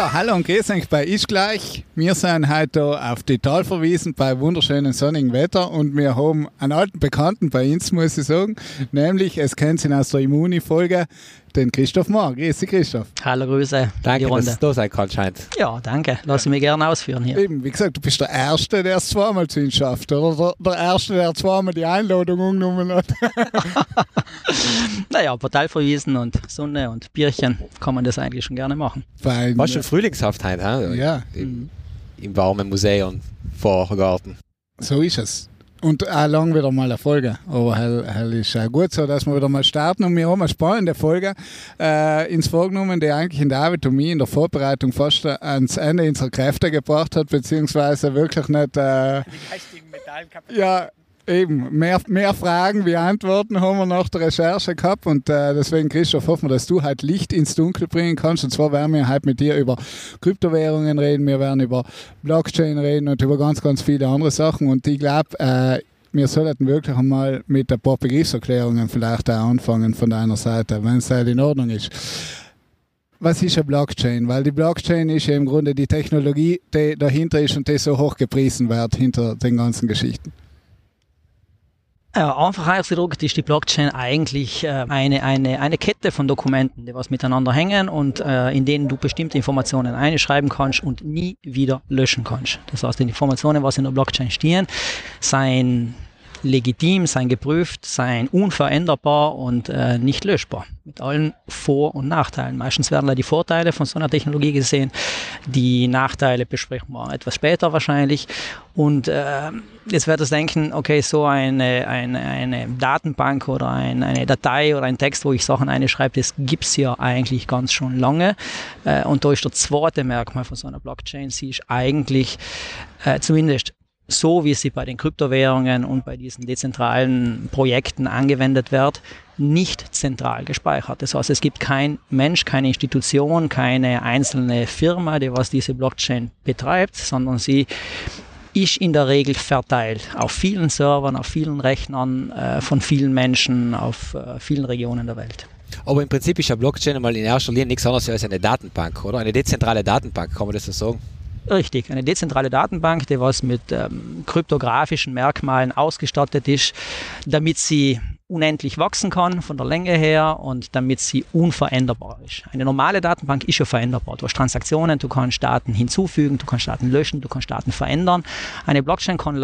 Ja, hallo und grüß euch bei Ich gleich. Wir sind heute auf die Tal verwiesen bei wunderschönem sonnigen Wetter und wir haben einen alten Bekannten bei uns, muss ich sagen. Nämlich, es kennt ihn aus der Immuni-Folge, den Christoph Mohr. Grüß dich, Christoph. Hallo, Grüße. Danke, dass du da sein kannst, scheint. Ja, danke. Lass mich gerne ausführen hier. Eben, wie gesagt, du bist der Erste, der es zweimal zu uns schafft. Oder der, der Erste, der zweimal die Einladung angenommen hat. naja, Portal verwiesen und Sonne und Bierchen kann man das eigentlich schon gerne machen. Fein. War schon frühlingshaft heute, he? Ja. Im, Im warmen Museum Vorgarten. So ist es. Und auch lang wieder mal eine Folge. Aber hell, hell ist auch gut so, dass wir wieder mal starten. Und wir haben eine spannende Folge äh, ins vorgenommen, die eigentlich in David und mich in der Vorbereitung fast ans Ende unserer Kräfte gebracht hat, beziehungsweise wirklich nicht. Äh, ja, Eben, mehr, mehr Fragen wie Antworten haben wir nach der Recherche gehabt und äh, deswegen, Christoph, hoffen wir, dass du halt Licht ins Dunkel bringen kannst. Und zwar werden wir halt mit dir über Kryptowährungen reden, wir werden über Blockchain reden und über ganz, ganz viele andere Sachen. Und ich glaube, äh, wir sollten wirklich einmal mit ein paar Begriffserklärungen vielleicht auch anfangen von deiner Seite, wenn es halt in Ordnung ist. Was ist eine Blockchain? Weil die Blockchain ist ja im Grunde die Technologie, die dahinter ist und die so hoch gepriesen wird hinter den ganzen Geschichten. Ja, einfach ausgedrückt ist die Blockchain eigentlich äh, eine, eine, eine Kette von Dokumenten, die was miteinander hängen und äh, in denen du bestimmte Informationen einschreiben kannst und nie wieder löschen kannst. Das heißt, die Informationen, was in der Blockchain stehen, seien legitim, seien geprüft, seien unveränderbar und äh, nicht löschbar. Mit allen Vor- und Nachteilen. Meistens werden da die Vorteile von so einer Technologie gesehen. Die Nachteile besprechen wir etwas später wahrscheinlich. Und äh, jetzt wird es denken, okay, so eine, eine, eine Datenbank oder ein, eine Datei oder ein Text, wo ich Sachen einschreibe, das gibt es ja eigentlich ganz schon lange. Äh, und da ist der zweite Merkmal von so einer Blockchain, sie ist eigentlich äh, zumindest so wie sie bei den Kryptowährungen und bei diesen dezentralen Projekten angewendet wird, nicht zentral gespeichert. Das heißt, es gibt kein Mensch, keine Institution, keine einzelne Firma, die was diese Blockchain betreibt, sondern sie ist in der Regel verteilt auf vielen Servern, auf vielen Rechnern äh, von vielen Menschen, auf äh, vielen Regionen der Welt. Aber im Prinzip ist ja Blockchain mal in erster Linie nichts anderes als eine Datenbank, oder? Eine dezentrale Datenbank, kann man das so sagen? Richtig, eine dezentrale Datenbank, die was mit ähm, kryptografischen Merkmalen ausgestattet ist, damit sie unendlich wachsen kann von der Länge her und damit sie unveränderbar ist. Eine normale Datenbank ist ja veränderbar. Du hast Transaktionen, du kannst Daten hinzufügen, du kannst Daten löschen, du kannst Daten verändern. Eine Blockchain kann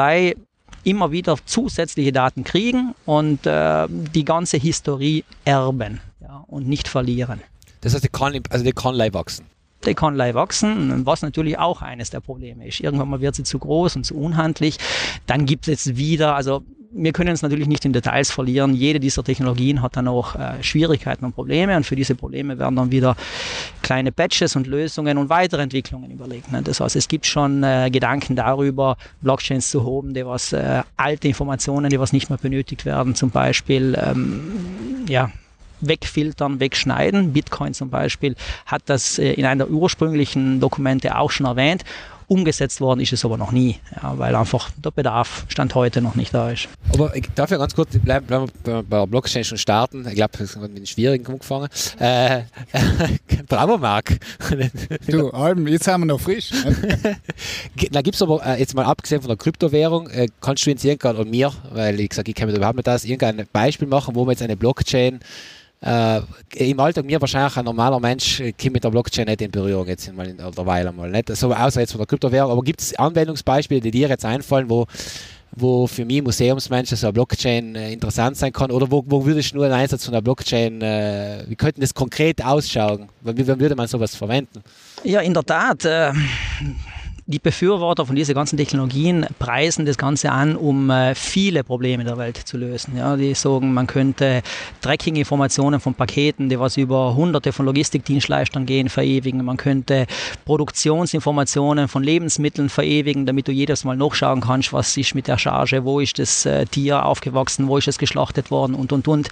immer wieder zusätzliche Daten kriegen und äh, die ganze Historie erben ja, und nicht verlieren. Das heißt, die kann, also die kann wachsen die kann leicht wachsen, was natürlich auch eines der Probleme ist. Irgendwann mal wird sie zu groß und zu unhandlich. Dann gibt es wieder, also wir können uns natürlich nicht in Details verlieren. Jede dieser Technologien hat dann auch äh, Schwierigkeiten und Probleme und für diese Probleme werden dann wieder kleine Patches und Lösungen und weitere Entwicklungen überlegt. Ne? Das heißt, es gibt schon äh, Gedanken darüber, Blockchains zu hoben, die was äh, alte Informationen, die was nicht mehr benötigt werden, zum Beispiel ähm, ja wegfiltern, wegschneiden. Bitcoin zum Beispiel hat das äh, in einer ursprünglichen Dokumente auch schon erwähnt. Umgesetzt worden ist es aber noch nie, ja, weil einfach der Bedarf Stand heute noch nicht da ist. Aber ich darf ja ganz kurz bleiben, bleiben bei der Blockchain schon starten. Ich glaube, das hat mit den schwierigen angefangen. Äh, Bravo, Marc. du, Alben, jetzt haben wir noch frisch. Da gibt es aber, äh, jetzt mal abgesehen von der Kryptowährung, äh, kannst du jetzt irgendwann, oder mir, weil ich sage, ich kenne mich überhaupt nicht das, irgendein Beispiel machen, wo man jetzt eine Blockchain äh, im Alltag mir wahrscheinlich ein normaler Mensch kommt mit der Blockchain nicht in Berührung jetzt mal in der Weile mal nicht? So außer jetzt von der Kryptowährung. Aber gibt es Anwendungsbeispiele die dir jetzt einfallen wo wo für mich Museumsmenschen so eine Blockchain äh, interessant sein kann? Oder wo, wo würdest du nur einen Einsatz von der Blockchain äh, wie könnte das konkret ausschauen? Wie, wie würde man sowas verwenden? Ja in der Tat äh die Befürworter von diesen ganzen Technologien preisen das Ganze an, um äh, viele Probleme der Welt zu lösen. Ja, die sagen, man könnte Tracking-Informationen von Paketen, die was über hunderte von Logistikdienstleistern gehen, verewigen. Man könnte Produktionsinformationen von Lebensmitteln verewigen, damit du jedes Mal nachschauen kannst, was ist mit der Charge, wo ist das äh, Tier aufgewachsen, wo ist es geschlachtet worden und, und, und.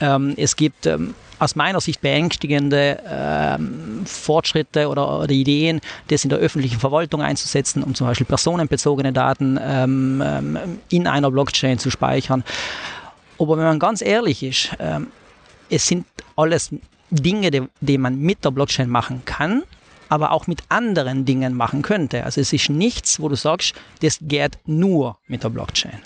Ähm, es gibt ähm, aus meiner Sicht beängstigende ähm, Fortschritte oder, oder, Ideen, das in der öffentlichen Verwaltung einzusetzen, um zum Beispiel personenbezogene Daten ähm, ähm in einer Blockchain zu speichern. Aber wenn man ganz ehrlich ist, ähm, es sind alles Dinge, die, die man mit der Blockchain machen kann, aber auch mit anderen Dingen machen könnte. Also es ist nichts, wo du sagst, das geht nur mit der Blockchain.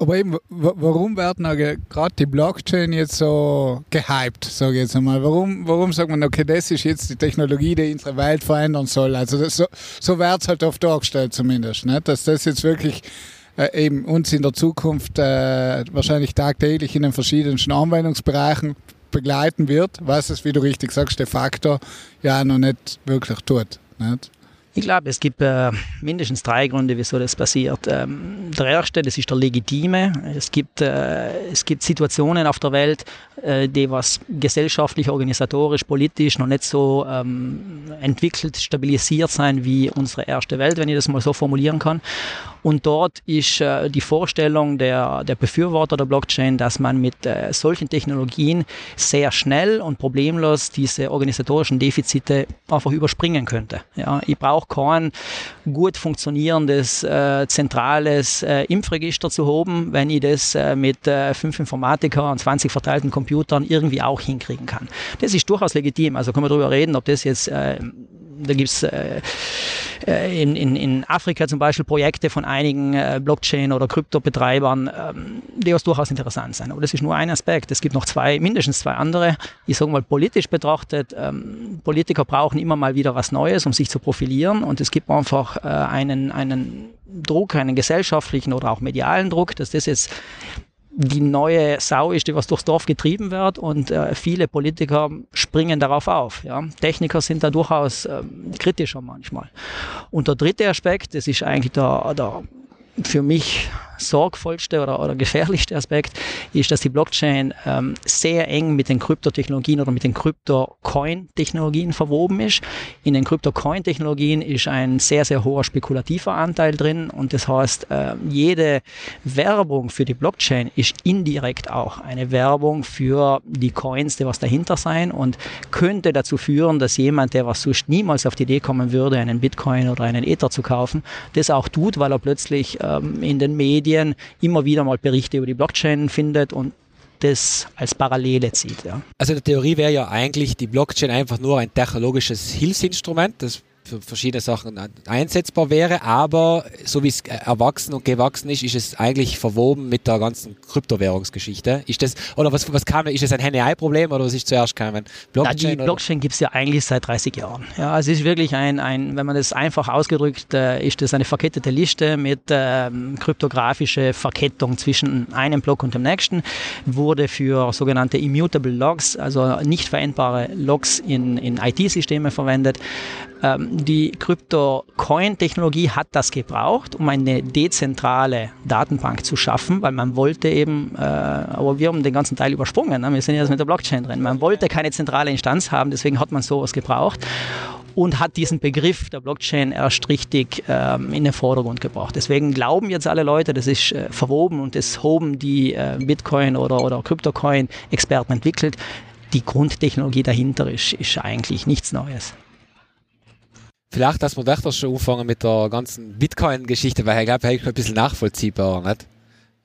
Aber eben, warum werden gerade die Blockchain jetzt so gehypt, sage ich jetzt einmal? Warum, warum sagt man, okay, das ist jetzt die Technologie, die unsere Welt verändern soll? Also das, so, so wird es halt oft dargestellt zumindest, ne? dass das jetzt wirklich äh, eben uns in der Zukunft äh, wahrscheinlich tagtäglich in den verschiedensten Anwendungsbereichen begleiten wird, was es, wie du richtig sagst, de facto ja noch nicht wirklich tut. Nicht? Ich glaube, es gibt äh, mindestens drei Gründe, wieso das passiert. Ähm, der erste, das ist der legitime. Es gibt, äh, es gibt Situationen auf der Welt, äh, die was gesellschaftlich, organisatorisch, politisch noch nicht so ähm, entwickelt, stabilisiert sein wie unsere erste Welt, wenn ich das mal so formulieren kann. Und dort ist äh, die Vorstellung der, der Befürworter der Blockchain, dass man mit äh, solchen Technologien sehr schnell und problemlos diese organisatorischen Defizite einfach überspringen könnte. Ja, ich brauche kein gut funktionierendes äh, zentrales äh, Impfregister zu haben, wenn ich das äh, mit fünf Informatikern und 20 verteilten Computern irgendwie auch hinkriegen kann. Das ist durchaus legitim. Also können wir darüber reden, ob das jetzt äh, da gibt es äh, äh, in, in, in Afrika zum Beispiel Projekte von einigen äh, Blockchain- oder Kryptobetreibern, ähm, die aus durchaus interessant sind. Aber das ist nur ein Aspekt. Es gibt noch zwei, mindestens zwei andere. Ich sage mal politisch betrachtet, ähm, Politiker brauchen immer mal wieder was Neues, um sich zu profilieren. Und es gibt einfach äh, einen, einen Druck, einen gesellschaftlichen oder auch medialen Druck, dass das jetzt die neue Sau ist, die was durchs Dorf getrieben wird und äh, viele Politiker springen darauf auf. Ja. Techniker sind da durchaus äh, kritischer manchmal. Und der dritte Aspekt, das ist eigentlich der, der für mich sorgvollste oder, oder gefährlichste Aspekt ist, dass die Blockchain ähm, sehr eng mit den Kryptotechnologien oder mit den Krypto-Coin-Technologien verwoben ist. In den Krypto-Coin-Technologien ist ein sehr, sehr hoher spekulativer Anteil drin und das heißt, äh, jede Werbung für die Blockchain ist indirekt auch eine Werbung für die Coins, die was dahinter sein und könnte dazu führen, dass jemand, der was sonst niemals auf die Idee kommen würde, einen Bitcoin oder einen Ether zu kaufen, das auch tut, weil er plötzlich ähm, in den Medien Medien immer wieder mal Berichte über die Blockchain findet und das als Parallele zieht. Ja. Also die Theorie wäre ja eigentlich, die Blockchain einfach nur ein technologisches Hilfsinstrument, das für verschiedene Sachen einsetzbar wäre, aber so wie es erwachsen und gewachsen ist, ist es eigentlich verwoben mit der ganzen Kryptowährungsgeschichte. Ist das, oder was, was kam, ist es ein Henne-Ei-Problem oder was ist zuerst gekommen? Blockchain, die Blockchain gibt es ja eigentlich seit 30 Jahren. Ja, es ist wirklich ein, ein wenn man das einfach ausgedrückt, äh, ist das eine verkettete Liste mit ähm, kryptografische Verkettung zwischen einem Block und dem nächsten, wurde für sogenannte immutable Logs, also nicht veränderbare Logs in, in IT-Systeme verwendet. Ähm, die Crypto-Coin-Technologie hat das gebraucht, um eine dezentrale Datenbank zu schaffen, weil man wollte eben, äh, aber wir haben den ganzen Teil übersprungen, ne? wir sind jetzt mit der Blockchain drin. Man wollte keine zentrale Instanz haben, deswegen hat man sowas gebraucht und hat diesen Begriff der Blockchain erst richtig ähm, in den Vordergrund gebracht. Deswegen glauben jetzt alle Leute, das ist äh, verwoben und das haben die äh, Bitcoin- oder, oder Crypto-Coin-Experten entwickelt. Die Grundtechnologie dahinter ist, ist eigentlich nichts Neues. Vielleicht, dass wir doch schon anfangen mit der ganzen Bitcoin-Geschichte, weil ich glaube, ich ein bisschen nachvollziehbar, nicht?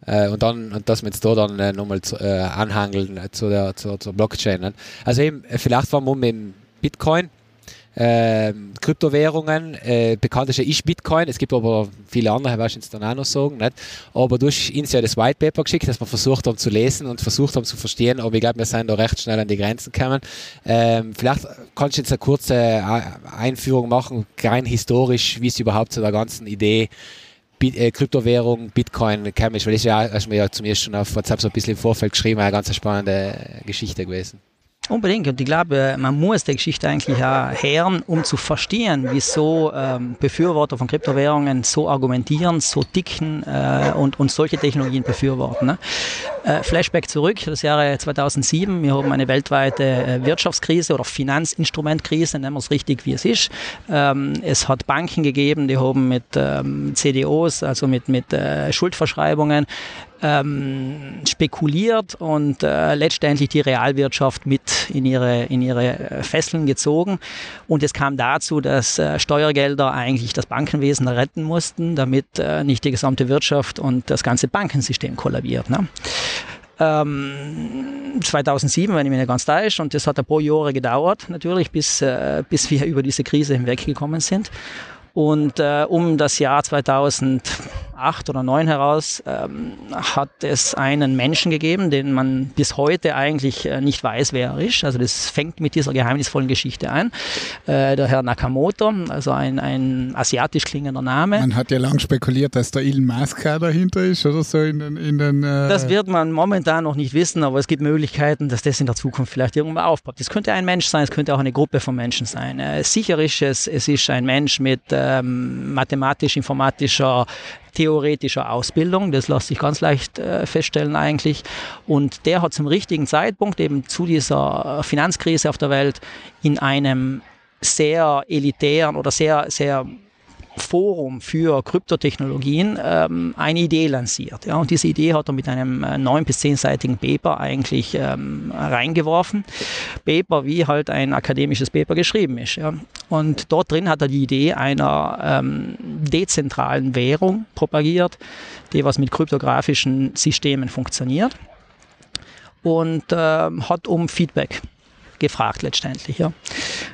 Äh, und dann, und dass wir jetzt da dann äh, nochmal zu, äh, anhangeln äh, zu der, zu, zur Blockchain. Nicht? Also eben, vielleicht waren wir mit dem Bitcoin äh, Kryptowährungen. Äh, bekannt ist ist Bitcoin. Es gibt aber viele andere, was ich jetzt dann auch noch sagen. Nicht? Aber du hast uns ja das White Paper geschickt, dass wir versucht haben zu lesen und versucht haben zu verstehen. Aber ich glaube, wir sind da recht schnell an die Grenzen gekommen. Ähm, vielleicht kannst du jetzt eine kurze äh, Einführung machen, rein historisch, wie es überhaupt zu der ganzen Idee Bit, äh, Kryptowährung, Bitcoin ist. Weil das ja, hast du mir ja zumindest schon auf WhatsApp so ein bisschen im Vorfeld geschrieben, eine ganz spannende Geschichte gewesen. Unbedingt. Und ich glaube, man muss die Geschichte eigentlich auch hören, um zu verstehen, wieso ähm, Befürworter von Kryptowährungen so argumentieren, so dicken äh, und, und solche Technologien befürworten. Ne? Äh, Flashback zurück, das Jahre 2007. Wir haben eine weltweite äh, Wirtschaftskrise oder Finanzinstrumentkrise, nennen wir es richtig, wie es ist. Ähm, es hat Banken gegeben, die haben mit ähm, CDOs, also mit, mit äh, Schuldverschreibungen, ähm, spekuliert und äh, letztendlich die Realwirtschaft mit in ihre, in ihre äh, Fesseln gezogen. Und es kam dazu, dass äh, Steuergelder eigentlich das Bankenwesen retten mussten, damit äh, nicht die gesamte Wirtschaft und das ganze Bankensystem kollabiert. Ne? ähm, 2007, wenn ich mich nicht ganz täusche. Und das hat ein paar Jahre gedauert, natürlich, bis, äh, bis wir über diese Krise hinweggekommen sind. Und äh, um das Jahr 2008 oder 2009 heraus ähm, hat es einen Menschen gegeben, den man bis heute eigentlich äh, nicht weiß, wer er ist. Also das fängt mit dieser geheimnisvollen Geschichte an. Äh, der Herr Nakamoto, also ein, ein asiatisch klingender Name. Man hat ja lang spekuliert, dass der Elon Musk dahinter ist oder so in den... In den äh das wird man momentan noch nicht wissen, aber es gibt Möglichkeiten, dass das in der Zukunft vielleicht irgendwann aufpoppt. Es könnte ein Mensch sein, es könnte auch eine Gruppe von Menschen sein. Äh, sicher ist es, es ist ein Mensch mit ähm, mathematisch-informatischer theoretischer Ausbildung. Das lässt sich ganz leicht äh, feststellen eigentlich. Und der hat zum richtigen Zeitpunkt eben zu dieser Finanzkrise auf der Welt in einem sehr elitären oder sehr, sehr Forum für Kryptotechnologien ähm, eine Idee lanciert. Ja, und diese Idee hat er mit einem äh, neun- bis zehnseitigen Paper eigentlich ähm, reingeworfen. Paper, wie halt ein akademisches Paper geschrieben ist. Ja. Und dort drin hat er die Idee einer ähm, dezentralen Währung propagiert, die was mit kryptografischen Systemen funktioniert und äh, hat um Feedback gefragt letztendlich. Ja.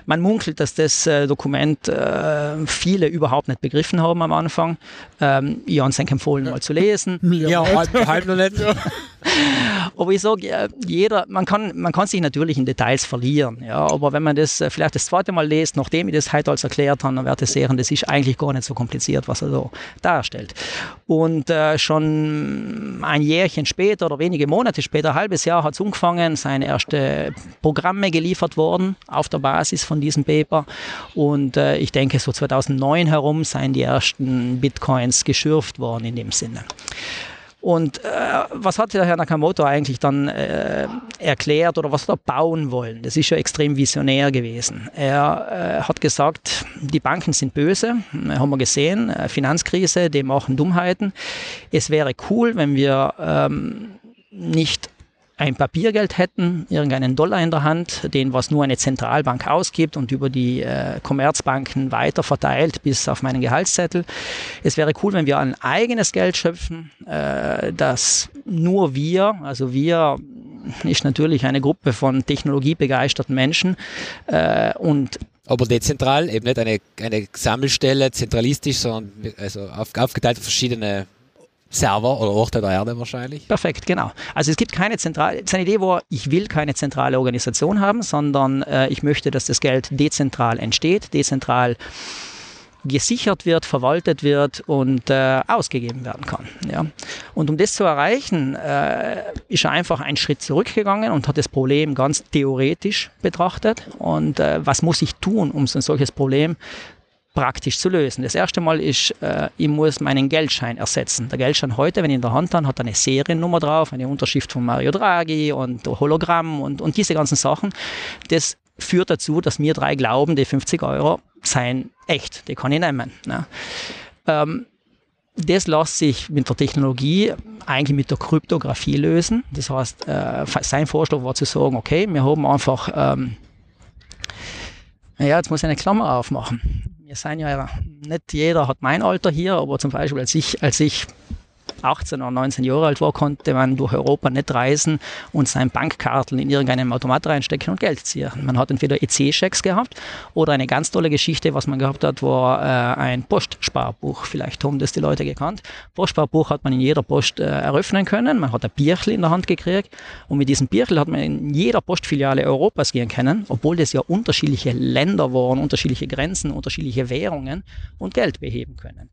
Man munkelt, dass das äh, Dokument äh, viele überhaupt nicht begriffen haben am Anfang. Ähm, ich habe es empfohlen, mal zu lesen. Ja, halb, halb noch nicht. aber ich sage, jeder, man kann, man kann sich natürlich in Details verlieren, ja, aber wenn man das äh, vielleicht das zweite Mal liest, nachdem ich das heute alles erklärt habe, dann wird es sehen, das ist eigentlich gar nicht so kompliziert, was er so darstellt. Und äh, schon ein Jährchen später oder wenige Monate später, ein halbes Jahr, hat es angefangen, seine erste Programme geliefert worden auf der Basis von diesem Paper. Und äh, ich denke, so 2009 herum seien die ersten Bitcoins geschürft worden in dem Sinne. Und äh, was hat der Herr Nakamoto eigentlich dann äh, erklärt oder was hat er bauen wollen? Das ist ja extrem visionär gewesen. Er äh, hat gesagt, die Banken sind böse, haben wir gesehen, äh, Finanzkrise, die machen Dummheiten. Es wäre cool, wenn wir ähm, nicht ein Papiergeld hätten, irgendeinen Dollar in der Hand, den was nur eine Zentralbank ausgibt und über die äh, Commerzbanken weiter verteilt bis auf meinen Gehaltszettel. Es wäre cool, wenn wir ein eigenes Geld schöpfen, äh, das nur wir, also wir ist natürlich eine Gruppe von technologiebegeisterten Menschen äh, und aber dezentral, eben nicht eine, eine Sammelstelle, zentralistisch, sondern also auf, aufgeteilt auf verschiedene Server oder Orte der Erde wahrscheinlich. Perfekt, genau. Also es gibt keine zentrale, seine Idee war, ich will keine zentrale Organisation haben, sondern äh, ich möchte, dass das Geld dezentral entsteht, dezentral gesichert wird, verwaltet wird und äh, ausgegeben werden kann. Ja. Und um das zu erreichen, äh, ist er einfach einen Schritt zurückgegangen und hat das Problem ganz theoretisch betrachtet. Und äh, was muss ich tun, um so ein solches Problem praktisch zu lösen. Das erste Mal ist, äh, ich muss meinen Geldschein ersetzen. Der Geldschein heute, wenn ich in der Hand habe, hat eine Seriennummer drauf, eine Unterschrift von Mario Draghi und Hologramm und, und diese ganzen Sachen. Das führt dazu, dass mir drei glauben, die 50 Euro seien echt, die kann ich nehmen. Ne? Ähm, das lässt sich mit der Technologie eigentlich mit der Kryptographie lösen. Das heißt, äh, sein Vorschlag war zu sagen, okay, wir haben einfach, ähm, ja, jetzt muss ich eine Klammer aufmachen wir sind ja nicht jeder hat mein Alter hier, aber zum Beispiel als ich, als ich 18 oder 19 Jahre alt war, konnte man durch Europa nicht reisen und sein Bankkartel in irgendeinem Automat reinstecken und Geld ziehen. Man hat entweder EC-Schecks gehabt oder eine ganz tolle Geschichte, was man gehabt hat, war äh, ein Postsparbuch. Vielleicht haben das die Leute gekannt. Postsparbuch hat man in jeder Post äh, eröffnen können. Man hat ein Bierchen in der Hand gekriegt und mit diesem Bierchen hat man in jeder Postfiliale Europas gehen können, obwohl das ja unterschiedliche Länder waren, unterschiedliche Grenzen, unterschiedliche Währungen und Geld beheben können.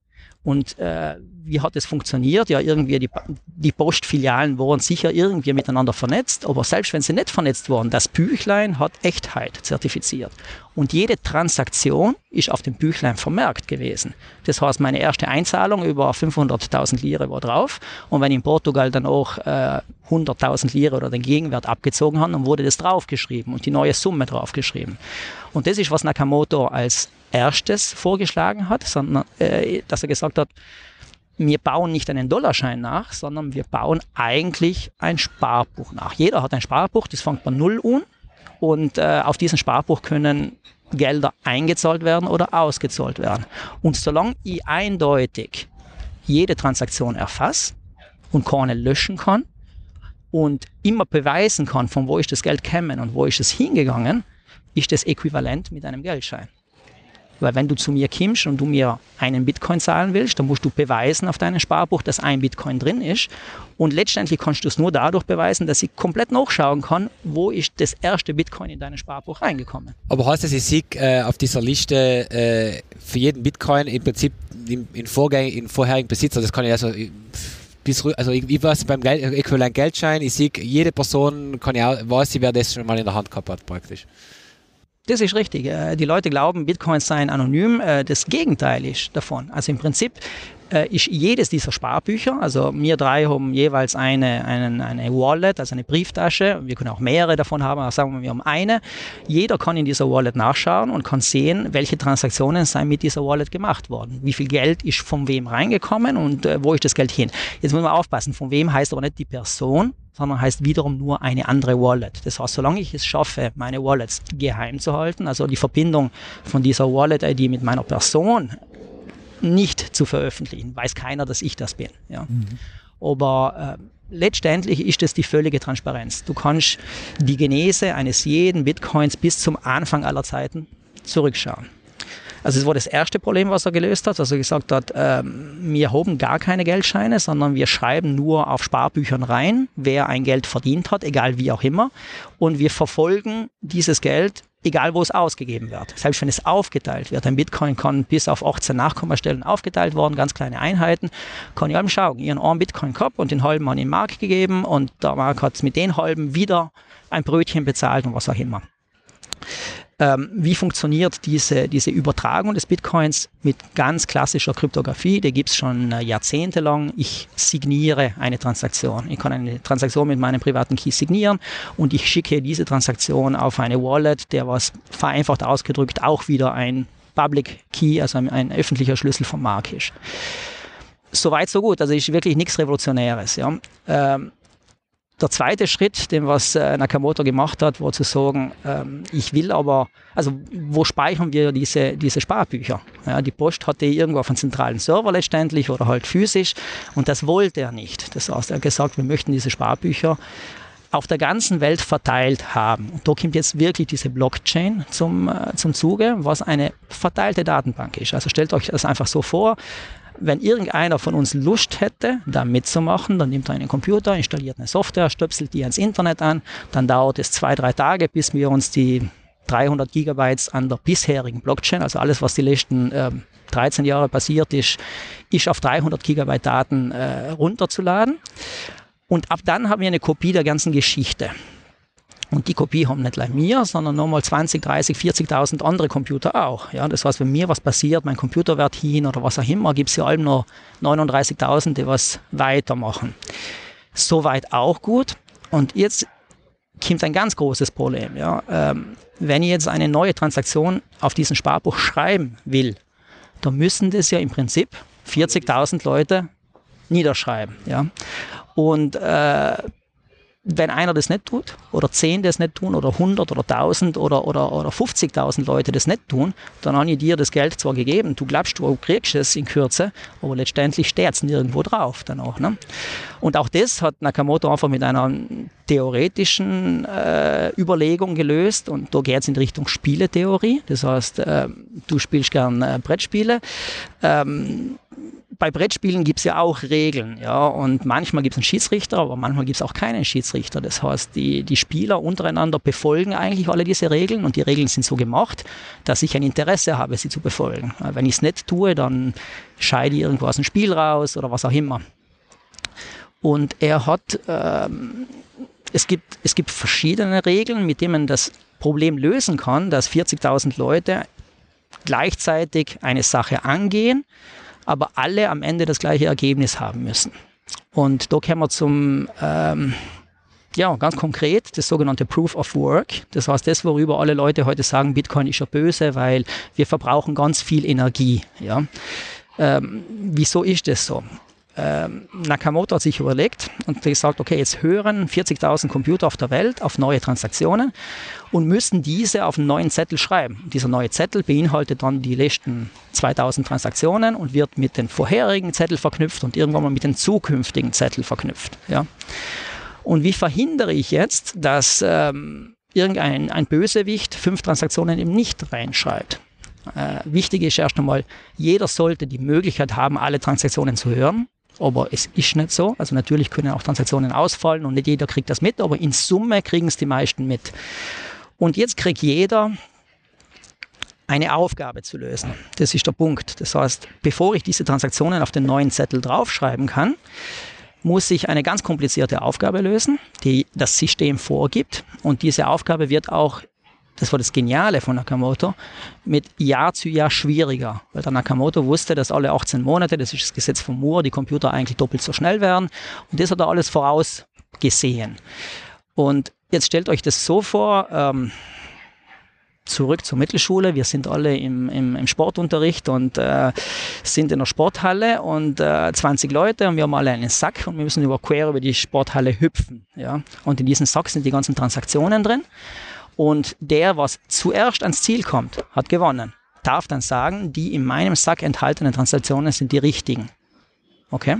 Und äh, wie hat es funktioniert? Ja, irgendwie die, die Postfilialen waren sicher irgendwie miteinander vernetzt, aber selbst wenn sie nicht vernetzt waren, das Büchlein hat Echtheit zertifiziert. Und jede Transaktion ist auf dem Büchlein vermerkt gewesen. Das heißt, meine erste Einzahlung über 500.000 Lire war drauf. Und wenn in Portugal dann auch äh, 100.000 Lire oder den Gegenwert abgezogen haben, dann wurde das draufgeschrieben und die neue Summe draufgeschrieben. Und das ist, was Nakamoto als erstes vorgeschlagen hat, sondern äh, dass er gesagt hat, wir bauen nicht einen Dollarschein nach, sondern wir bauen eigentlich ein Sparbuch nach. Jeder hat ein Sparbuch, das fängt bei Null an und äh, auf diesem Sparbuch können Gelder eingezahlt werden oder ausgezahlt werden. Und solange ich eindeutig jede Transaktion erfasse und keine löschen kann, und immer beweisen kann, von wo ist das Geld gekommen und wo ist es hingegangen, ist das äquivalent mit einem Geldschein. Weil wenn du zu mir kommst und du mir einen Bitcoin zahlen willst, dann musst du beweisen auf deinem Sparbuch, dass ein Bitcoin drin ist. Und letztendlich kannst du es nur dadurch beweisen, dass ich komplett nachschauen kann, wo ist das erste Bitcoin in dein Sparbuch reingekommen. Aber heißt das, ich sehe äh, auf dieser Liste äh, für jeden Bitcoin im Prinzip in, in, Vorgäng, in vorherigen Besitzer, das kann ich also also ich, ich weiß beim Geld, Äquivalent Geldschein, ich sehe, jede Person kann ja weiß, wer das schon mal in der Hand gehabt hat praktisch. Das ist richtig. Äh, die Leute glauben, Bitcoins seien anonym. Äh, das Gegenteil ist davon. Also im Prinzip äh, ist jedes dieser Sparbücher, also wir drei haben jeweils eine, einen, eine Wallet, also eine Brieftasche. Wir können auch mehrere davon haben, aber sagen wir, wir haben eine. Jeder kann in dieser Wallet nachschauen und kann sehen, welche Transaktionen seien mit dieser Wallet gemacht worden. Wie viel Geld ist von wem reingekommen und wo ist das Geld hin. Jetzt muss man aufpassen, von wem heißt aber nicht die Person, sondern heißt wiederum nur eine andere Wallet. Das heißt, solange ich es schaffe, meine Wallets geheim zu halten, also die Verbindung von dieser Wallet-ID mit meiner Person nicht zu veröffentlichen, weiß keiner, dass ich das bin. Ja. Mhm. Aber äh, letztendlich ist es die völlige Transparenz. Du kannst die Genese eines jeden Bitcoins bis zum Anfang aller Zeiten zurückschauen. Also es war das erste Problem, was er gelöst hat, dass er gesagt hat, ähm, wir haben gar keine Geldscheine, sondern wir schreiben nur auf Sparbüchern rein, wer ein Geld verdient hat, egal wie auch immer. Und wir verfolgen dieses Geld egal wo es ausgegeben wird. Selbst wenn es aufgeteilt wird. Ein Bitcoin kann bis auf 18 Nachkommastellen aufgeteilt worden, ganz kleine Einheiten. Kann ich allem schauen. Habe einen Bitcoin gehabt und den halben an den Markt gegeben und der Markt hat mit den halben wieder ein Brötchen bezahlt und was auch immer. Ähm, wie funktioniert diese, diese Übertragung des Bitcoins mit ganz klassischer Kryptographie? Die gibt es schon äh, jahrzehntelang. Ich signiere eine Transaktion. Ich kann eine Transaktion mit meinem privaten Key signieren und ich schicke diese Transaktion auf eine Wallet, der was vereinfacht ausgedrückt auch wieder ein Public Key, also ein, ein öffentlicher Schlüssel vom Markt ist. Soweit, so gut. Also ist wirklich nichts Revolutionäres. Ja. Ähm, der zweite Schritt, den was äh, Nakamoto gemacht hat, war zu sagen, ähm, ich will aber, also wo speichern wir diese, diese Sparbücher? Ja, die Post hatte irgendwo auf einem zentralen Server letztendlich oder halt physisch und das wollte er nicht. Das heißt, er hat gesagt, wir möchten diese Sparbücher auf der ganzen Welt verteilt haben. Und da kommt jetzt wirklich diese Blockchain zum, äh, zum Zuge, was eine verteilte Datenbank ist. Also stellt euch das einfach so vor, wenn irgendeiner von uns Lust hätte, da mitzumachen, dann nimmt er einen Computer, installiert eine Software, stöpselt die ans Internet an, dann dauert es zwei, drei Tage, bis wir uns die 300 Gigabytes an der bisherigen Blockchain, also alles, was die letzten äh, 13 Jahre passiert ist, ist auf 300 Gigabyte Daten äh, runterzuladen. Und ab dann haben wir eine Kopie der ganzen Geschichte. Und die Kopie haben nicht nur mir, sondern nochmal 20, 30, 40.000 andere Computer auch. Ja, das heißt, wenn mir was passiert, mein Computer wird hin oder was auch immer, gibt es ja allem noch 39.000, die was weitermachen. Soweit auch gut. Und jetzt kommt ein ganz großes Problem. Ja. Ähm, wenn ich jetzt eine neue Transaktion auf diesem Sparbuch schreiben will, dann müssen das ja im Prinzip 40.000 Leute niederschreiben. Ja. Und äh, wenn einer das nicht tut, oder zehn das nicht tun, oder 100 oder 1000 oder, oder, oder 50.000 Leute das nicht tun, dann habe ich dir das Geld zwar gegeben, du glaubst, du kriegst es in Kürze, aber letztendlich steht es nirgendwo drauf dann auch. Ne? Und auch das hat Nakamoto einfach mit einer theoretischen äh, Überlegung gelöst und da geht es in Richtung Spieletheorie. Das heißt, äh, du spielst gern äh, Brettspiele. Ähm, bei Brettspielen gibt es ja auch Regeln, ja, und manchmal gibt es einen Schiedsrichter, aber manchmal gibt es auch keinen Schiedsrichter. Das heißt, die, die Spieler untereinander befolgen eigentlich alle diese Regeln und die Regeln sind so gemacht, dass ich ein Interesse habe, sie zu befolgen. Wenn ich es nicht tue, dann scheide ich irgendwo aus dem Spiel raus oder was auch immer. Und er hat, ähm, es, gibt, es gibt verschiedene Regeln, mit denen man das Problem lösen kann, dass 40.000 Leute gleichzeitig eine Sache angehen aber alle am Ende das gleiche Ergebnis haben müssen. Und da kommen wir zum, ähm, ja, ganz konkret, das sogenannte Proof of Work. Das heißt, das, worüber alle Leute heute sagen, Bitcoin ist ja böse, weil wir verbrauchen ganz viel Energie. Ja. Ähm, wieso ist das so? Ähm, Nakamoto hat sich überlegt und gesagt, okay, jetzt hören 40.000 Computer auf der Welt auf neue Transaktionen und müssen diese auf einen neuen Zettel schreiben. Dieser neue Zettel beinhaltet dann die letzten 2000 Transaktionen und wird mit den vorherigen Zettel verknüpft und irgendwann mal mit den zukünftigen Zettel verknüpft. Ja. Und wie verhindere ich jetzt, dass ähm, irgendein ein Bösewicht fünf Transaktionen eben nicht reinschreibt? Äh, wichtig ist erst einmal, jeder sollte die Möglichkeit haben, alle Transaktionen zu hören. Aber es ist nicht so. Also natürlich können auch Transaktionen ausfallen und nicht jeder kriegt das mit, aber in Summe kriegen es die meisten mit. Und jetzt kriegt jeder eine Aufgabe zu lösen. Das ist der Punkt. Das heißt, bevor ich diese Transaktionen auf den neuen Zettel draufschreiben kann, muss ich eine ganz komplizierte Aufgabe lösen, die das System vorgibt. Und diese Aufgabe wird auch, das war das Geniale von Nakamoto, mit Jahr zu Jahr schwieriger. Weil der Nakamoto wusste, dass alle 18 Monate, das ist das Gesetz von Moore, die Computer eigentlich doppelt so schnell werden. Und das hat er alles vorausgesehen. Und jetzt stellt euch das so vor, ähm, zurück zur Mittelschule. Wir sind alle im, im, im Sportunterricht und äh, sind in der Sporthalle und äh, 20 Leute und wir haben alle einen Sack und wir müssen über quer über die Sporthalle hüpfen. Ja? Und in diesem Sack sind die ganzen Transaktionen drin. Und der, was zuerst ans Ziel kommt, hat gewonnen. Darf dann sagen, die in meinem Sack enthaltenen Transaktionen sind die richtigen. Okay?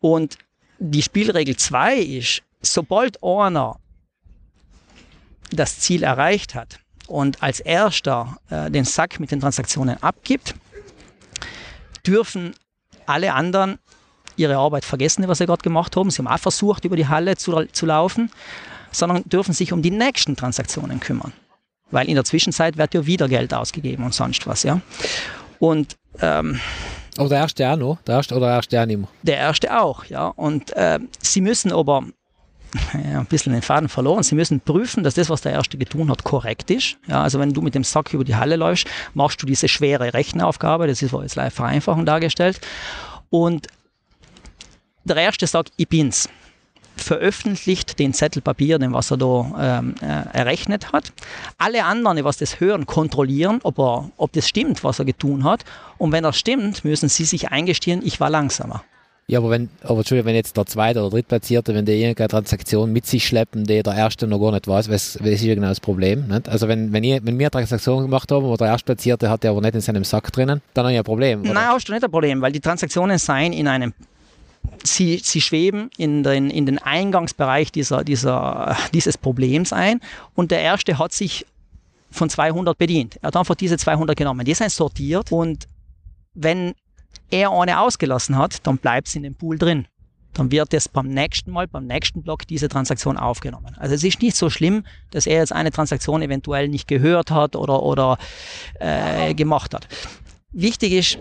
Und die Spielregel 2 ist, sobald einer das Ziel erreicht hat, und als erster äh, den Sack mit den Transaktionen abgibt, dürfen alle anderen ihre Arbeit vergessen, was sie gerade gemacht haben. Sie haben auch versucht, über die Halle zu, zu laufen, sondern dürfen sich um die nächsten Transaktionen kümmern. Weil in der Zwischenzeit wird ja wieder Geld ausgegeben und sonst was, ja. Und ähm, aber der erste auch noch, der erste oder der erste auch nicht mehr? Der erste auch, ja. Und äh, sie müssen aber ja, ein bisschen den Faden verloren. Sie müssen prüfen, dass das, was der Erste getan hat, korrekt ist. Ja, also wenn du mit dem Sack über die Halle läufst, machst du diese schwere Rechenaufgabe. Das ist jetzt live Vereinfachung dargestellt. Und der Erste sagt, ich bin's. Veröffentlicht den Zettel Papier, den was er da ähm, äh, errechnet hat. Alle anderen, die was das hören, kontrollieren, ob, er, ob das stimmt, was er getan hat. Und wenn das stimmt, müssen sie sich eingestehen, ich war langsamer. Ja, aber wenn, aber Entschuldigung, wenn jetzt der zweite oder drittplatzierte, wenn der irgendeine Transaktion mit sich schleppen, die der erste noch gar nicht weiß, was, was ist ja genau das Problem. Nicht? Also wenn, wenn, ich, wenn wir eine Transaktion gemacht haben, wo der erstplatzierte hat der aber nicht in seinem Sack drinnen, dann habe ich ein Problem. Oder? Nein, hast du nicht ein Problem, weil die Transaktionen seien in einem Sie, sie, schweben in den, in den Eingangsbereich dieser, dieser, dieses Problems ein und der erste hat sich von 200 bedient. Er hat einfach diese 200 genommen. Die sind sortiert und wenn er eine ausgelassen hat, dann bleibt es in dem Pool drin. Dann wird es beim nächsten Mal, beim nächsten Block diese Transaktion aufgenommen. Also es ist nicht so schlimm, dass er jetzt eine Transaktion eventuell nicht gehört hat oder, oder äh, gemacht hat. Wichtig ist,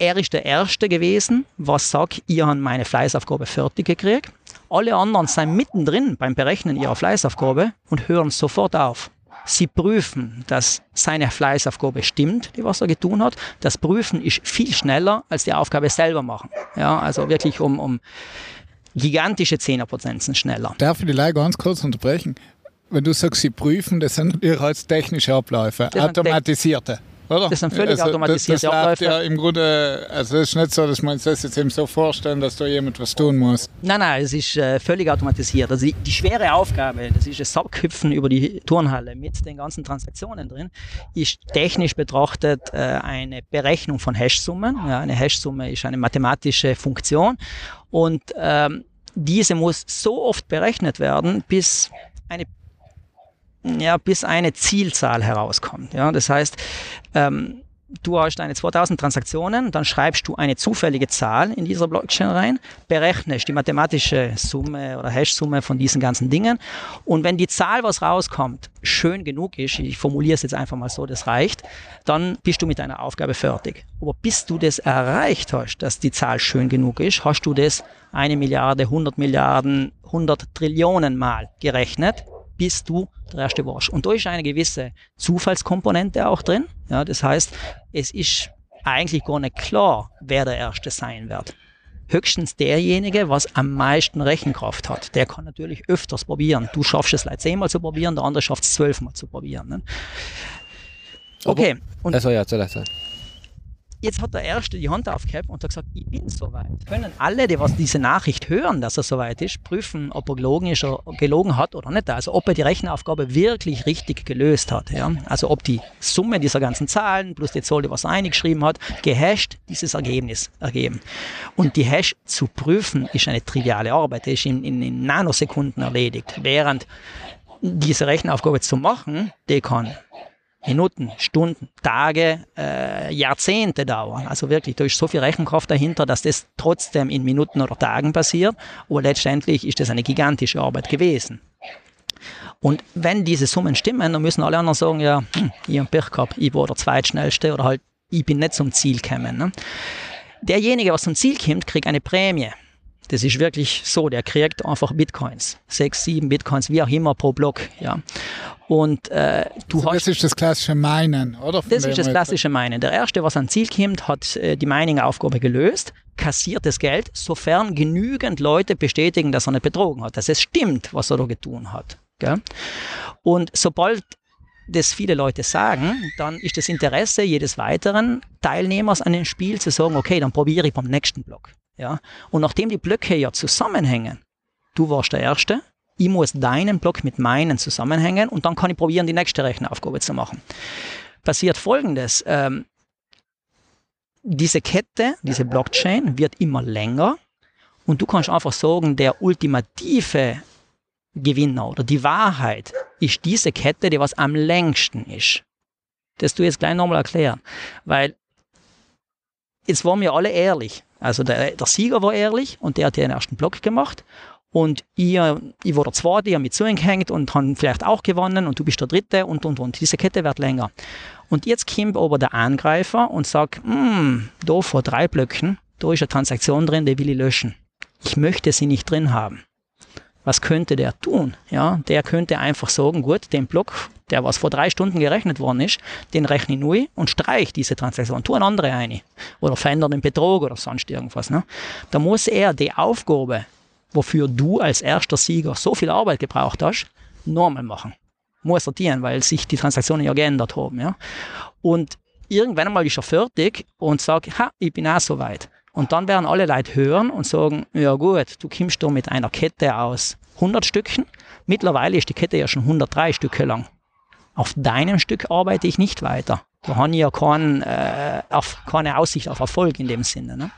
er ist der Erste gewesen, was sagt, ihr habt meine Fleißaufgabe fertig gekriegt. Alle anderen sind mittendrin beim Berechnen ihrer Fleißaufgabe und hören sofort auf. Sie prüfen, dass seine Fleißaufgabe stimmt, die was er getan hat. Das Prüfen ist viel schneller als die Aufgabe selber machen. Ja, also wirklich um, um gigantische Zehnerpotenzen schneller. Darf ich die Leihe ganz kurz unterbrechen? Wenn du sagst, sie prüfen, das sind natürlich als technische Abläufe, automatisierte. Oder? Das sind völlig also, automatisierte das, das Abläufe. Ja im Grunde, also es ist nicht so, dass man sich das jetzt eben so vorstellen, dass da jemand was tun muss. Nein, nein, es ist äh, völlig automatisiert. Also die, die, schwere Aufgabe, das ist das Saughüpfen über die Turnhalle mit den ganzen Transaktionen drin, ist technisch betrachtet äh, eine Berechnung von Hashsummen. Ja, eine Hashsumme ist eine mathematische Funktion und ähm, diese muss so oft berechnet werden, bis eine ja, bis eine Zielzahl herauskommt. Ja, das heißt, ähm, du hast deine 2000 Transaktionen, dann schreibst du eine zufällige Zahl in dieser Blockchain rein, berechnest die mathematische Summe oder Hash-Summe von diesen ganzen Dingen und wenn die Zahl, was rauskommt, schön genug ist, ich formuliere es jetzt einfach mal so, das reicht, dann bist du mit deiner Aufgabe fertig. Aber bis du das erreicht hast, dass die Zahl schön genug ist, hast du das eine Milliarde, 100 Milliarden, 100 Trillionen Mal gerechnet bis du der Erste warst. Und da ist eine gewisse Zufallskomponente auch drin. Ja, das heißt, es ist eigentlich gar nicht klar, wer der Erste sein wird. Höchstens derjenige, was am meisten Rechenkraft hat. Der kann natürlich öfters probieren. Du schaffst es vielleicht zehnmal zu probieren, der andere schafft es zwölfmal zu probieren. Ne? Okay. Und, also ja, zuletzt. Jetzt hat der Erste die Hand aufgehabt und hat gesagt, ich bin soweit. Können alle, die was diese Nachricht hören, dass er soweit ist, prüfen, ob er gelogen, ist, oder gelogen hat oder nicht. Also ob er die Rechenaufgabe wirklich richtig gelöst hat. Ja? Also ob die Summe dieser ganzen Zahlen plus die Zahl, die was er eingeschrieben hat, gehasht dieses Ergebnis ergeben. Und die Hash zu prüfen ist eine triviale Arbeit, die ist in, in, in Nanosekunden erledigt. Während diese Rechenaufgabe zu machen, die kann Minuten, Stunden, Tage, äh, Jahrzehnte dauern. Also wirklich, da ist so viel Rechenkraft dahinter, dass das trotzdem in Minuten oder Tagen passiert. Aber letztendlich ist das eine gigantische Arbeit gewesen. Und wenn diese Summen stimmen, dann müssen alle anderen sagen, ja, hm, ich habe Pech gehabt, ich war der zweitschnellste oder halt, ich bin nicht zum Ziel gekommen. Ne? Derjenige, was zum Ziel kommt, kriegt eine Prämie. Das ist wirklich so, der kriegt einfach Bitcoins. Sechs, sieben Bitcoins, wie auch immer pro Block. Ja. Und äh, du also hast. Das ist das klassische Meinen, oder? das ist das klassische Meinen. Der Erste, was ans Ziel kommt, hat äh, die Mining-Aufgabe gelöst, kassiert das Geld, sofern genügend Leute bestätigen, dass er nicht betrogen hat, dass es stimmt, was er da getan hat. Gell? Und sobald das viele Leute sagen, dann ist das Interesse jedes weiteren Teilnehmers an dem Spiel zu sagen, okay, dann probiere ich beim nächsten Block. Ja? Und nachdem die Blöcke ja zusammenhängen, du warst der Erste, ich muss deinen Block mit meinen zusammenhängen und dann kann ich probieren, die nächste Rechenaufgabe zu machen. Passiert folgendes, ähm, diese Kette, diese Blockchain wird immer länger und du kannst einfach sagen, der ultimative Gewinner oder die Wahrheit ist diese Kette, die was am längsten ist. Das du jetzt gleich nochmal erklären, weil jetzt waren wir alle ehrlich. Also der, der Sieger war ehrlich und der hat den ersten Block gemacht. Und ihr, ich war der Zweite, ich habe mit zugehängt und haben vielleicht auch gewonnen und du bist der Dritte und, und, und. Diese Kette wird länger. Und jetzt kommt aber der Angreifer und sagt, hm, da vor drei Blöcken, da ist eine Transaktion drin, die will ich löschen. Ich möchte sie nicht drin haben. Was könnte der tun? Ja, der könnte einfach sagen, gut, den Block, der was vor drei Stunden gerechnet worden ist, den rechne ich neu und streich diese Transaktion, tu eine andere eine. Oder verändere den Betrug oder sonst irgendwas. Ne? Da muss er die Aufgabe, wofür du als erster Sieger so viel Arbeit gebraucht hast, normal machen. Muss sortieren, weil sich die Transaktionen ja geändert haben. Ja? Und irgendwann einmal ist er fertig und sagt, ha, ich bin auch soweit. Und dann werden alle Leute hören und sagen, ja gut, du kommst da mit einer Kette aus 100 Stücken. Mittlerweile ist die Kette ja schon 103 Stücke lang. Auf deinem Stück arbeite ich nicht weiter. Da habe ich ja kein, äh, auf, keine Aussicht auf Erfolg in dem Sinne. Ne?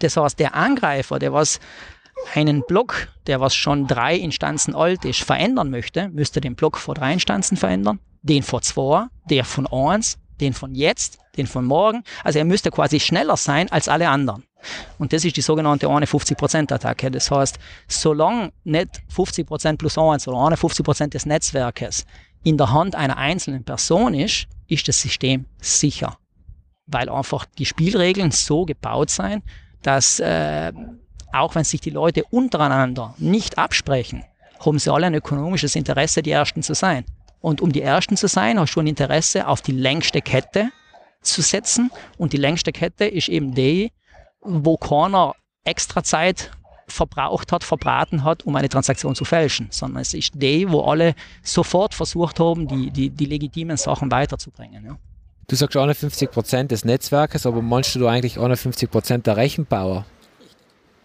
Das heißt, der Angreifer, der was einen Block, der was schon drei Instanzen alt ist, verändern möchte, müsste den Block vor drei Instanzen verändern, den vor zwei, der von eins, den von jetzt, den von morgen. Also er müsste quasi schneller sein als alle anderen. Und das ist die sogenannte 51%-Attacke. Das heißt, solange nicht 50% plus 1 oder 51% des Netzwerkes in der Hand einer einzelnen Person ist, ist das System sicher. Weil einfach die Spielregeln so gebaut sein, dass äh, auch wenn sich die Leute untereinander nicht absprechen, haben sie alle ein ökonomisches Interesse, die Ersten zu sein. Und um die Ersten zu sein, hast du ein Interesse, auf die längste Kette zu setzen. Und die längste Kette ist eben die, wo keiner extra Zeit verbraucht hat, verbraten hat, um eine Transaktion zu fälschen, sondern es ist die, wo alle sofort versucht haben, die, die, die legitimen Sachen weiterzubringen. Ja. Du sagst 51 Prozent des Netzwerkes, aber meinst du eigentlich 51 Prozent der Rechenbauer?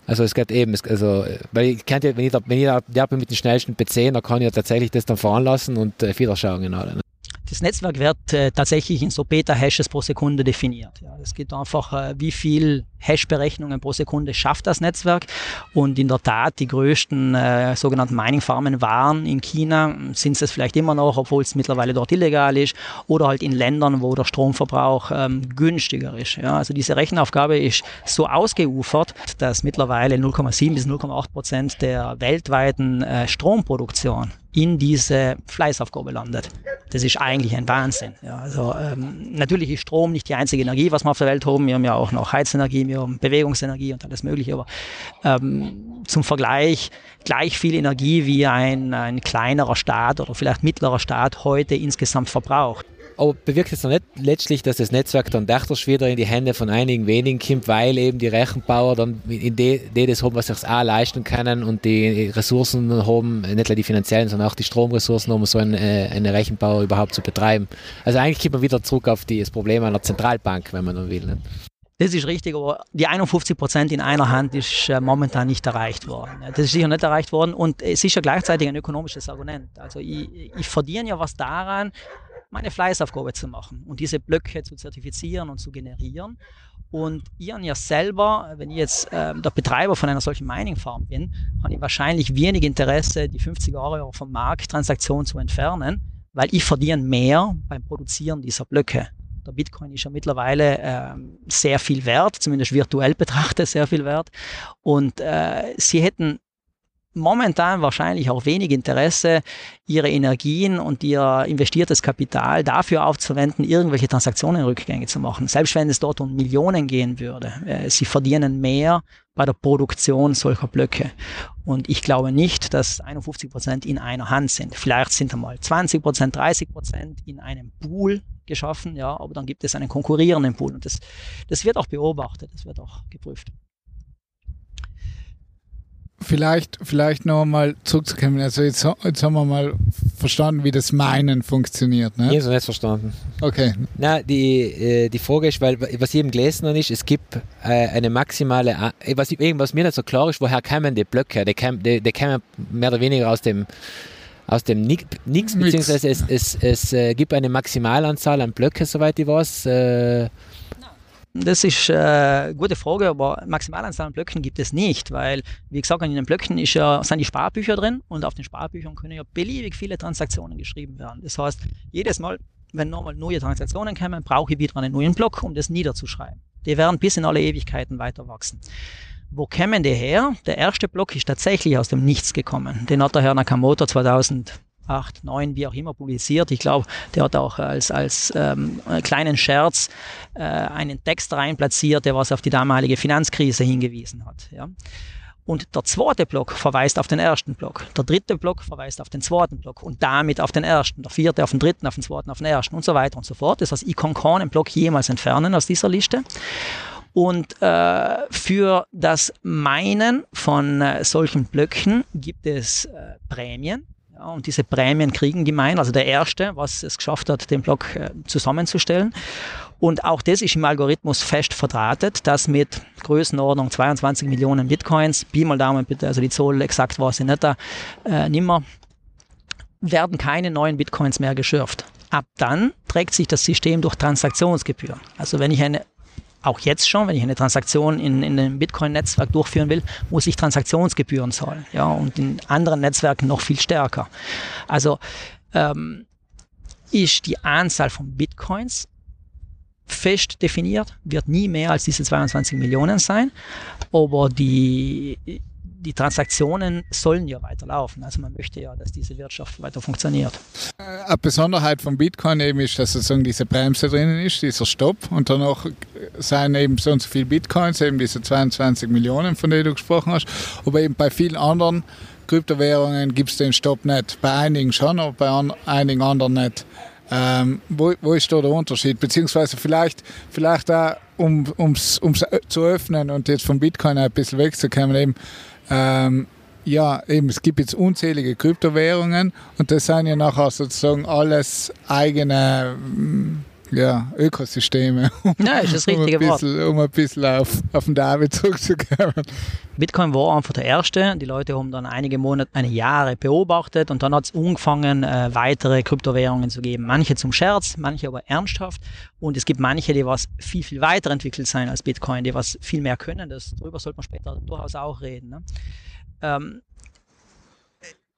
Also es geht eben, also, weil ich kennt ja, wenn ich da, wenn ich da der bin mit dem schnellsten PC, dann kann ich ja tatsächlich das dann fahren lassen und äh, wieder schauen genau. Ne? Das Netzwerk wird äh, tatsächlich in so Beta-Hashes pro Sekunde definiert. Ja, es geht einfach, äh, wie viel Hash-Berechnungen pro Sekunde schafft das Netzwerk. Und in der Tat, die größten äh, sogenannten Mining-Farmen waren in China, sind es vielleicht immer noch, obwohl es mittlerweile dort illegal ist, oder halt in Ländern, wo der Stromverbrauch ähm, günstiger ist. Ja, also diese Rechenaufgabe ist so ausgeufert, dass mittlerweile 0,7 bis 0,8 Prozent der weltweiten äh, Stromproduktion in diese Fleißaufgabe landet. Das ist eigentlich ein Wahnsinn. Ja, also ähm, natürlich ist Strom nicht die einzige Energie, was wir auf der Welt haben. Wir haben ja auch noch Heizenergie, wir haben Bewegungsenergie und alles Mögliche. Aber ähm, zum Vergleich gleich viel Energie wie ein, ein kleinerer Staat oder vielleicht mittlerer Staat heute insgesamt verbraucht. Aber bewirkt es dann nicht letztlich, dass das Netzwerk dann dadurch wieder in die Hände von einigen wenigen kommt, weil eben die Rechenbauer dann in die, das haben, was sich auch leisten können und die Ressourcen haben, nicht nur die finanziellen, sondern auch die Stromressourcen, um so einen, äh, eine Rechenbauer überhaupt zu betreiben. Also eigentlich kommt man wieder zurück auf die, das Problem einer Zentralbank, wenn man dann will. Nicht? Das ist richtig, aber die 51 Prozent in einer Hand ist äh, momentan nicht erreicht worden. Das ist sicher nicht erreicht worden und es ist ja gleichzeitig ein ökonomisches Argument. Also ich, ich verdiene ja was daran, meine Fleißaufgabe zu machen und diese Blöcke zu zertifizieren und zu generieren. Und habe ja selber, wenn ich jetzt äh, der Betreiber von einer solchen Mining-Farm bin, habe ich wahrscheinlich wenig Interesse, die 50 Euro vom Markt Transaktion zu entfernen, weil ich verdiene mehr beim Produzieren dieser Blöcke. Der Bitcoin ist ja mittlerweile äh, sehr viel wert, zumindest virtuell betrachtet sehr viel wert. Und äh, sie hätten momentan wahrscheinlich auch wenig Interesse, ihre Energien und ihr investiertes Kapital dafür aufzuwenden, irgendwelche Transaktionenrückgänge zu machen. Selbst wenn es dort um Millionen gehen würde. Äh, sie verdienen mehr bei der Produktion solcher Blöcke. Und ich glaube nicht, dass 51 Prozent in einer Hand sind. Vielleicht sind einmal 20 Prozent, 30 Prozent in einem Pool geschaffen, ja, aber dann gibt es einen konkurrierenden Pool. Und das, das wird auch beobachtet, das wird auch geprüft vielleicht, vielleicht noch mal zurückzukommen. Also jetzt, jetzt haben wir mal verstanden, wie das Meinen funktioniert. Ne? Ich habe es nicht verstanden. Okay. Na, die, äh, die Frage ist, weil was ich eben gelesen habe, ist, es gibt äh, eine maximale, äh, was, was mir nicht so klar ist, woher kommen die Blöcke? Die, die, die kommen mehr oder weniger aus dem aus dem Nix, beziehungsweise es, es, es äh, gibt eine Maximalanzahl an Blöcke, soweit ich weiß. Äh, das ist äh, eine gute Frage, aber Maximalanzahl an Blöcken gibt es nicht, weil, wie gesagt, in den Blöcken ist ja, sind die Sparbücher drin und auf den Sparbüchern können ja beliebig viele Transaktionen geschrieben werden. Das heißt, jedes Mal, wenn nochmal neue Transaktionen kommen, brauche ich wieder einen neuen Block, um das niederzuschreiben. Die werden bis in alle Ewigkeiten weiter wachsen. Wo kämen die her? Der erste Block ist tatsächlich aus dem Nichts gekommen. Den hat der Herr Nakamoto 2000 acht, neun, wie auch immer publiziert. Ich glaube, der hat auch als, als ähm, kleinen Scherz äh, einen Text rein platziert, der was auf die damalige Finanzkrise hingewiesen hat. Ja. Und der zweite Block verweist auf den ersten Block. Der dritte Block verweist auf den zweiten Block und damit auf den ersten. Der vierte auf den dritten, auf den zweiten, auf den ersten und so weiter und so fort. Das heißt, ich kann keinen Block jemals entfernen aus dieser Liste. Und äh, für das Meinen von äh, solchen Blöcken gibt es äh, Prämien. Und diese Prämien kriegen gemein, also der erste, was es geschafft hat, den Block äh, zusammenzustellen. Und auch das ist im Algorithmus fest verdrahtet, dass mit Größenordnung 22 Millionen Bitcoins, Pi mal Daumen bitte, also die Zahl exakt weiß ich nicht, äh, nimmer, werden keine neuen Bitcoins mehr geschürft. Ab dann trägt sich das System durch Transaktionsgebühren. Also wenn ich eine auch jetzt schon, wenn ich eine Transaktion in, in einem Bitcoin-Netzwerk durchführen will, muss ich Transaktionsgebühren zahlen. Ja, und in anderen Netzwerken noch viel stärker. Also ähm, ist die Anzahl von Bitcoins fest definiert, wird nie mehr als diese 22 Millionen sein, aber die die Transaktionen sollen ja weiterlaufen. Also man möchte ja, dass diese Wirtschaft weiter funktioniert. Äh, eine Besonderheit von Bitcoin eben ist, dass sozusagen diese Bremse drinnen ist, dieser Stopp und danach seien eben so und so viele Bitcoins, eben diese 22 Millionen, von denen du gesprochen hast. Aber eben bei vielen anderen Kryptowährungen gibt es den Stopp nicht. Bei einigen schon, aber bei an, einigen anderen nicht. Ähm, wo, wo, ist da der Unterschied? Beziehungsweise vielleicht, vielleicht auch, um es zu öffnen und jetzt vom Bitcoin ein bisschen wegzukommen, eben, ähm, ja, eben, es gibt jetzt unzählige Kryptowährungen und das sind ja nachher sozusagen alles eigene mm, ja, Ökosysteme. Um, ja, ist das richtige um bisschen, Wort. Um ein bisschen auf, auf den David zurückzukommen. Bitcoin war einfach der erste. Die Leute haben dann einige Monate, eine Jahre beobachtet und dann hat es angefangen, äh, weitere Kryptowährungen zu geben. Manche zum Scherz, manche aber ernsthaft. Und es gibt manche, die was viel, viel weiterentwickelt sein als Bitcoin, die was viel mehr können. Das, darüber sollte man später durchaus auch reden. Ne? Ähm,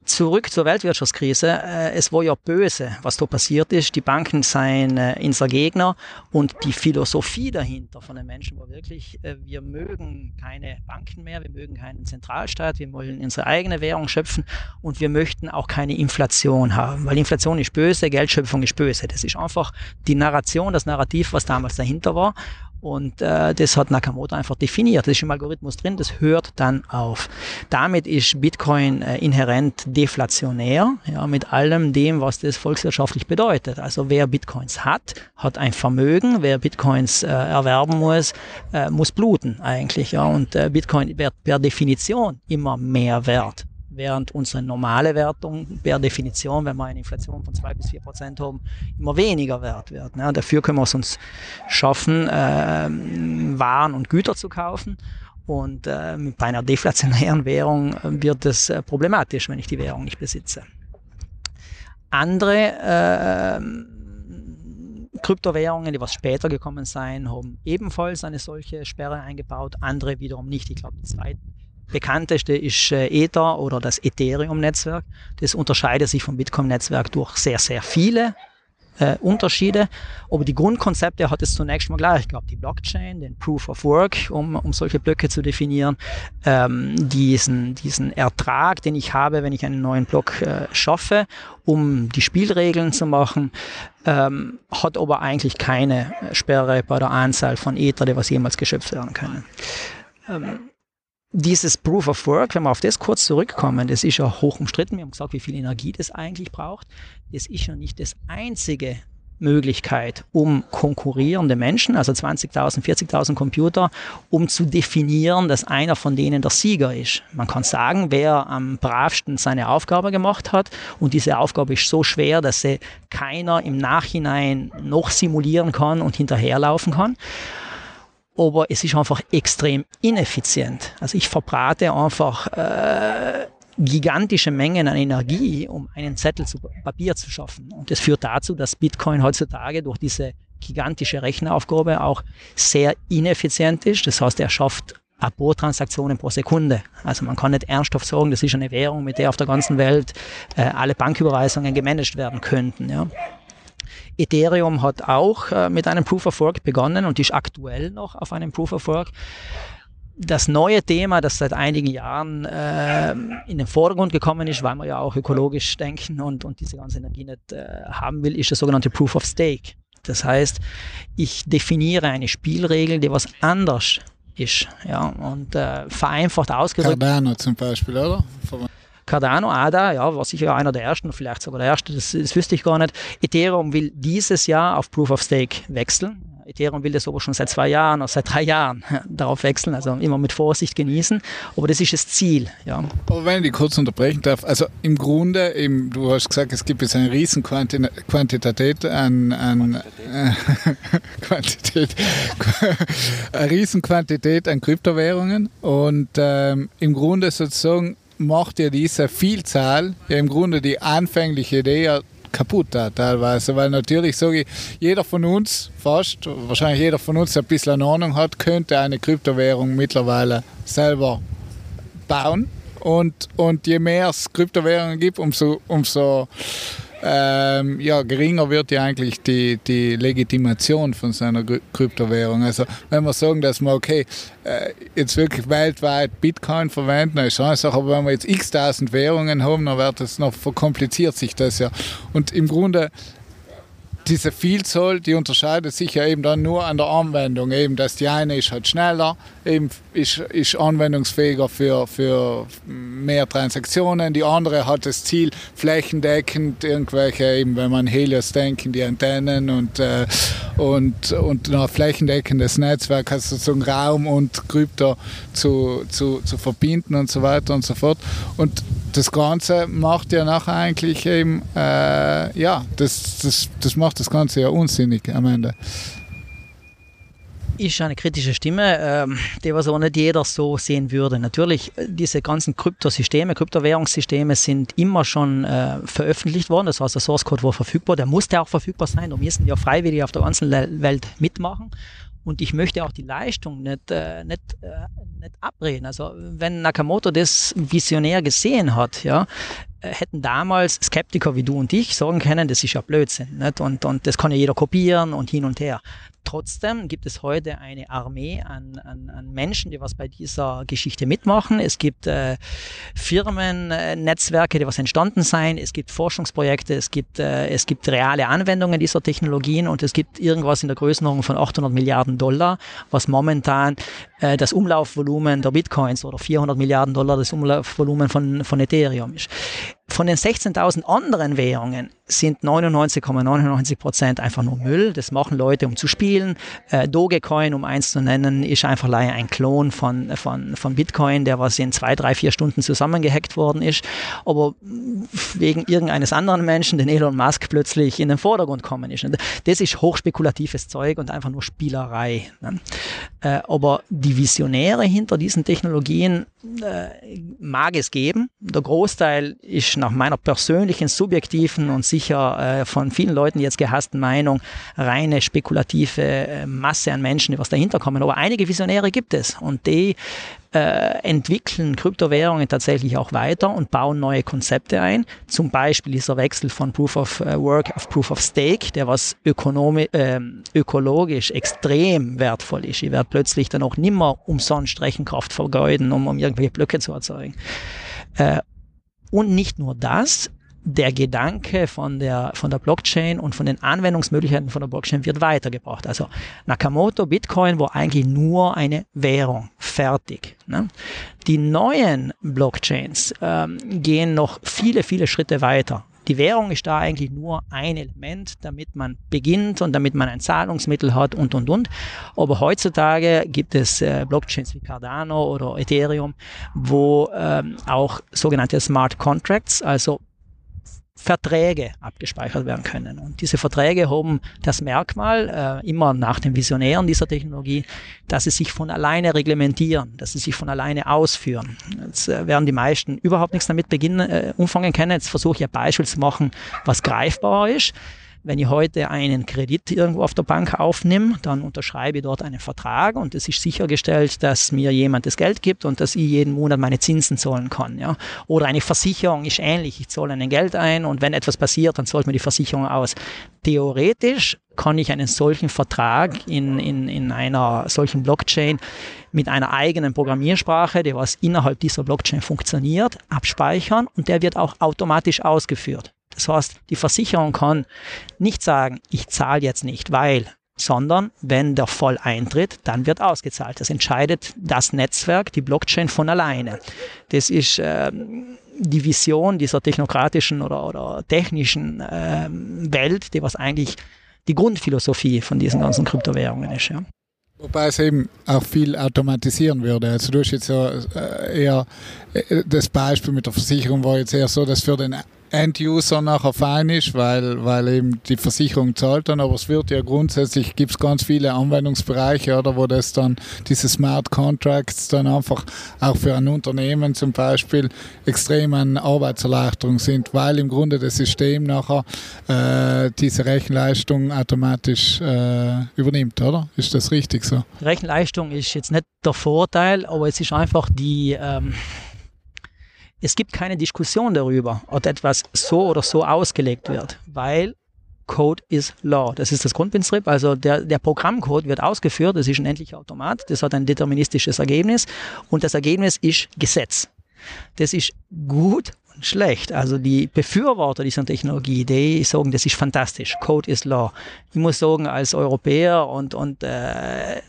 Zurück zur Weltwirtschaftskrise. Äh, es war ja böse, was da passiert ist. Die Banken seien äh, unser Gegner und die Philosophie dahinter von den Menschen war wirklich, äh, wir mögen keine Banken mehr, wir mögen keinen Zentralstaat, wir wollen unsere eigene Währung schöpfen und wir möchten auch keine Inflation haben, weil Inflation ist böse, Geldschöpfung ist böse. Das ist einfach die Narration, das Narrativ, was damals dahinter war. Und äh, das hat Nakamoto einfach definiert. Das ist im Algorithmus drin, das hört dann auf. Damit ist Bitcoin äh, inhärent deflationär, ja, mit allem dem, was das volkswirtschaftlich bedeutet. Also wer Bitcoins hat, hat ein Vermögen. Wer Bitcoins äh, erwerben muss, äh, muss bluten eigentlich. Ja. Und äh, Bitcoin wird per Definition immer mehr wert während unsere normale Wertung per Definition, wenn wir eine Inflation von zwei bis vier Prozent haben, immer weniger wert wird. Ne? Dafür können wir es uns schaffen, äh, Waren und Güter zu kaufen. Und äh, bei einer deflationären Währung wird es äh, problematisch, wenn ich die Währung nicht besitze. Andere äh, Kryptowährungen, die was später gekommen sind, haben ebenfalls eine solche Sperre eingebaut, andere wiederum nicht. Ich glaube, die zweite bekannteste ist äh, Ether oder das Ethereum-Netzwerk. Das unterscheidet sich vom Bitcoin-Netzwerk durch sehr, sehr viele äh, Unterschiede. Aber die Grundkonzepte hat es zunächst mal gleich gehabt. Die Blockchain, den Proof of Work, um, um solche Blöcke zu definieren, ähm, diesen, diesen Ertrag, den ich habe, wenn ich einen neuen Block äh, schaffe, um die Spielregeln zu machen, ähm, hat aber eigentlich keine Sperre bei der Anzahl von Ether, die was jemals geschöpft werden können. Ähm, dieses Proof of Work, wenn wir auf das kurz zurückkommen, das ist ja hoch umstritten. Wir haben gesagt, wie viel Energie das eigentlich braucht. Das ist ja nicht das einzige Möglichkeit, um konkurrierende Menschen, also 20.000, 40.000 Computer, um zu definieren, dass einer von denen der Sieger ist. Man kann sagen, wer am bravsten seine Aufgabe gemacht hat und diese Aufgabe ist so schwer, dass sie keiner im Nachhinein noch simulieren kann und hinterherlaufen kann aber es ist einfach extrem ineffizient. Also ich verbrate einfach äh, gigantische Mengen an Energie, um einen Zettel zu Papier zu schaffen. Und das führt dazu, dass Bitcoin heutzutage durch diese gigantische Rechneraufgabe auch sehr ineffizient ist. Das heißt, er schafft ein paar Transaktionen pro Sekunde. Also man kann nicht ernsthaft sagen, das ist eine Währung, mit der auf der ganzen Welt äh, alle Banküberweisungen gemanagt werden könnten. Ja. Ethereum hat auch äh, mit einem Proof of Work begonnen und ist aktuell noch auf einem Proof of Work. Das neue Thema, das seit einigen Jahren äh, in den Vordergrund gekommen ist, weil man ja auch ökologisch denken und, und diese ganze Energie nicht äh, haben will, ist das sogenannte Proof of Stake. Das heißt, ich definiere eine Spielregel, die was anders ist. Ja, und äh, vereinfacht ausgedrückt. Cardano zum Beispiel, oder? Cardano, ADA, ja, war sicher einer der ersten, vielleicht sogar der erste, das, das wüsste ich gar nicht. Ethereum will dieses Jahr auf Proof of Stake wechseln. Ethereum will das aber schon seit zwei Jahren oder seit drei Jahren darauf wechseln, also immer mit Vorsicht genießen. Aber das ist das Ziel. Ja. Aber wenn ich kurz unterbrechen darf, also im Grunde, eben, du hast gesagt, es gibt jetzt eine riesen Quantität an, an Quantität, eine riesen Quantität an Kryptowährungen und ähm, im Grunde sozusagen macht ja diese Vielzahl ja im Grunde die anfängliche Idee kaputt da teilweise, weil natürlich sage ich, jeder von uns, fast, wahrscheinlich jeder von uns, der ein bisschen Ahnung hat, könnte eine Kryptowährung mittlerweile selber bauen. Und, und je mehr es Kryptowährungen gibt, umso, umso ähm, ja, geringer wird ja eigentlich die, die Legitimation von seiner Kryptowährung. Also wenn wir sagen, dass wir okay, äh, jetzt wirklich weltweit Bitcoin verwenden, ist eine Sache, aber wenn wir jetzt x tausend Währungen haben, dann wird das noch verkompliziert sich das ja. Und im Grunde diese Vielzahl, die unterscheidet sich ja eben dann nur an der Anwendung. Eben, dass die eine ist halt schneller, eben ist, ist anwendungsfähiger für, für mehr Transaktionen. Die andere hat das Ziel, flächendeckend irgendwelche, eben wenn man Helios denken, die Antennen und, äh, und, und ein flächendeckendes Netzwerk, also sozusagen Raum und Krypto zu, zu, zu verbinden und so weiter und so fort. Und das Ganze macht ja nachher eigentlich eben, äh, ja, das, das, das macht das Ganze ja unsinnig am Ende. Ist eine kritische Stimme, ähm, die was auch nicht jeder so sehen würde. Natürlich, diese ganzen Kryptosysteme, Kryptowährungssysteme sind immer schon äh, veröffentlicht worden. Das heißt, der Source Code war verfügbar. Der musste auch verfügbar sein. Da müssen ja freiwillig auf der ganzen Welt mitmachen. Und ich möchte auch die Leistung nicht, äh, nicht, äh, nicht abreden. Also wenn Nakamoto das visionär gesehen hat, ja, äh, hätten damals Skeptiker wie du und ich sagen können, das ist ja Blödsinn. Nicht? Und, und das kann ja jeder kopieren und hin und her. Trotzdem gibt es heute eine Armee an, an, an Menschen, die was bei dieser Geschichte mitmachen. Es gibt äh, Firmen, äh, Netzwerke, die was entstanden sein. Es gibt Forschungsprojekte, es gibt, äh, es gibt reale Anwendungen dieser Technologien und es gibt irgendwas in der Größenordnung von 800 Milliarden Dollar, was momentan äh, das Umlaufvolumen der Bitcoins oder 400 Milliarden Dollar das Umlaufvolumen von, von Ethereum ist. Von den 16.000 anderen Währungen sind 99,99 Prozent ,99 einfach nur Müll. Das machen Leute, um zu spielen. Äh, Dogecoin, um eins zu nennen, ist einfach ein Klon von, von, von Bitcoin, der was in zwei, drei, vier Stunden zusammengehackt worden ist. Aber wegen irgendeines anderen Menschen, den Elon Musk, plötzlich in den Vordergrund kommen ist. Das ist hochspekulatives Zeug und einfach nur Spielerei. Ne? Äh, aber die Visionäre hinter diesen Technologien äh, mag es geben. Der Großteil ist nach meiner persönlichen, subjektiven und sicher äh, von vielen Leuten jetzt gehassten Meinung reine spekulative äh, Masse an Menschen, die was dahinter kommen. Aber einige Visionäre gibt es und die äh, entwickeln Kryptowährungen tatsächlich auch weiter und bauen neue Konzepte ein. Zum Beispiel dieser Wechsel von Proof of äh, Work auf Proof of Stake, der was äh, ökologisch extrem wertvoll ist. Ich werde plötzlich dann auch nimmer umsonst Rechenkraft vergeuden, um, um irgendwelche Blöcke zu erzeugen. Äh, und nicht nur das, der Gedanke von der, von der Blockchain und von den Anwendungsmöglichkeiten von der Blockchain wird weitergebracht. Also Nakamoto, Bitcoin war eigentlich nur eine Währung. Fertig. Ne? Die neuen Blockchains ähm, gehen noch viele, viele Schritte weiter. Die Währung ist da eigentlich nur ein Element, damit man beginnt und damit man ein Zahlungsmittel hat und, und, und. Aber heutzutage gibt es äh, Blockchains wie Cardano oder Ethereum, wo ähm, auch sogenannte Smart Contracts, also Verträge abgespeichert werden können. Und diese Verträge haben das Merkmal, äh, immer nach den Visionären dieser Technologie, dass sie sich von alleine reglementieren, dass sie sich von alleine ausführen. Jetzt äh, werden die meisten überhaupt nichts damit beginnen, äh, umfangen können. Jetzt versuche ich ein Beispiel zu machen, was greifbar ist. Wenn ich heute einen Kredit irgendwo auf der Bank aufnehme, dann unterschreibe ich dort einen Vertrag und es ist sichergestellt, dass mir jemand das Geld gibt und dass ich jeden Monat meine Zinsen zahlen kann. Ja? Oder eine Versicherung ist ähnlich. Ich zahle ein Geld ein und wenn etwas passiert, dann zahlt mir die Versicherung aus. Theoretisch kann ich einen solchen Vertrag in, in, in einer solchen Blockchain mit einer eigenen Programmiersprache, die was innerhalb dieser Blockchain funktioniert, abspeichern und der wird auch automatisch ausgeführt. Das heißt, die Versicherung kann nicht sagen, ich zahle jetzt nicht, weil, sondern wenn der Fall eintritt, dann wird ausgezahlt. Das entscheidet das Netzwerk, die Blockchain von alleine. Das ist äh, die Vision dieser technokratischen oder, oder technischen äh, Welt, die was eigentlich die Grundphilosophie von diesen ganzen Kryptowährungen ist. Ja. Wobei es eben auch viel automatisieren würde. Also du hast jetzt ja äh, eher äh, das Beispiel mit der Versicherung war jetzt eher so, dass für den End-User nachher fein ist, weil, weil eben die Versicherung zahlt dann, aber es wird ja grundsätzlich, gibt es ganz viele Anwendungsbereiche, oder, wo das dann, diese Smart Contracts dann einfach auch für ein Unternehmen zum Beispiel extrem eine Arbeitserleichterung sind, weil im Grunde das System nachher äh, diese Rechenleistung automatisch äh, übernimmt, oder? Ist das richtig so? Rechenleistung ist jetzt nicht der Vorteil, aber es ist einfach die, ähm es gibt keine Diskussion darüber, ob etwas so oder so ausgelegt wird, weil Code is Law. Das ist das Grundprinzip. Also der, der Programmcode wird ausgeführt, das ist ein endlicher Automat, das hat ein deterministisches Ergebnis und das Ergebnis ist Gesetz. Das ist gut schlecht. Also die Befürworter dieser Technologie, die sagen, das ist fantastisch. Code is Law. Ich muss sagen, als Europäer und, und äh,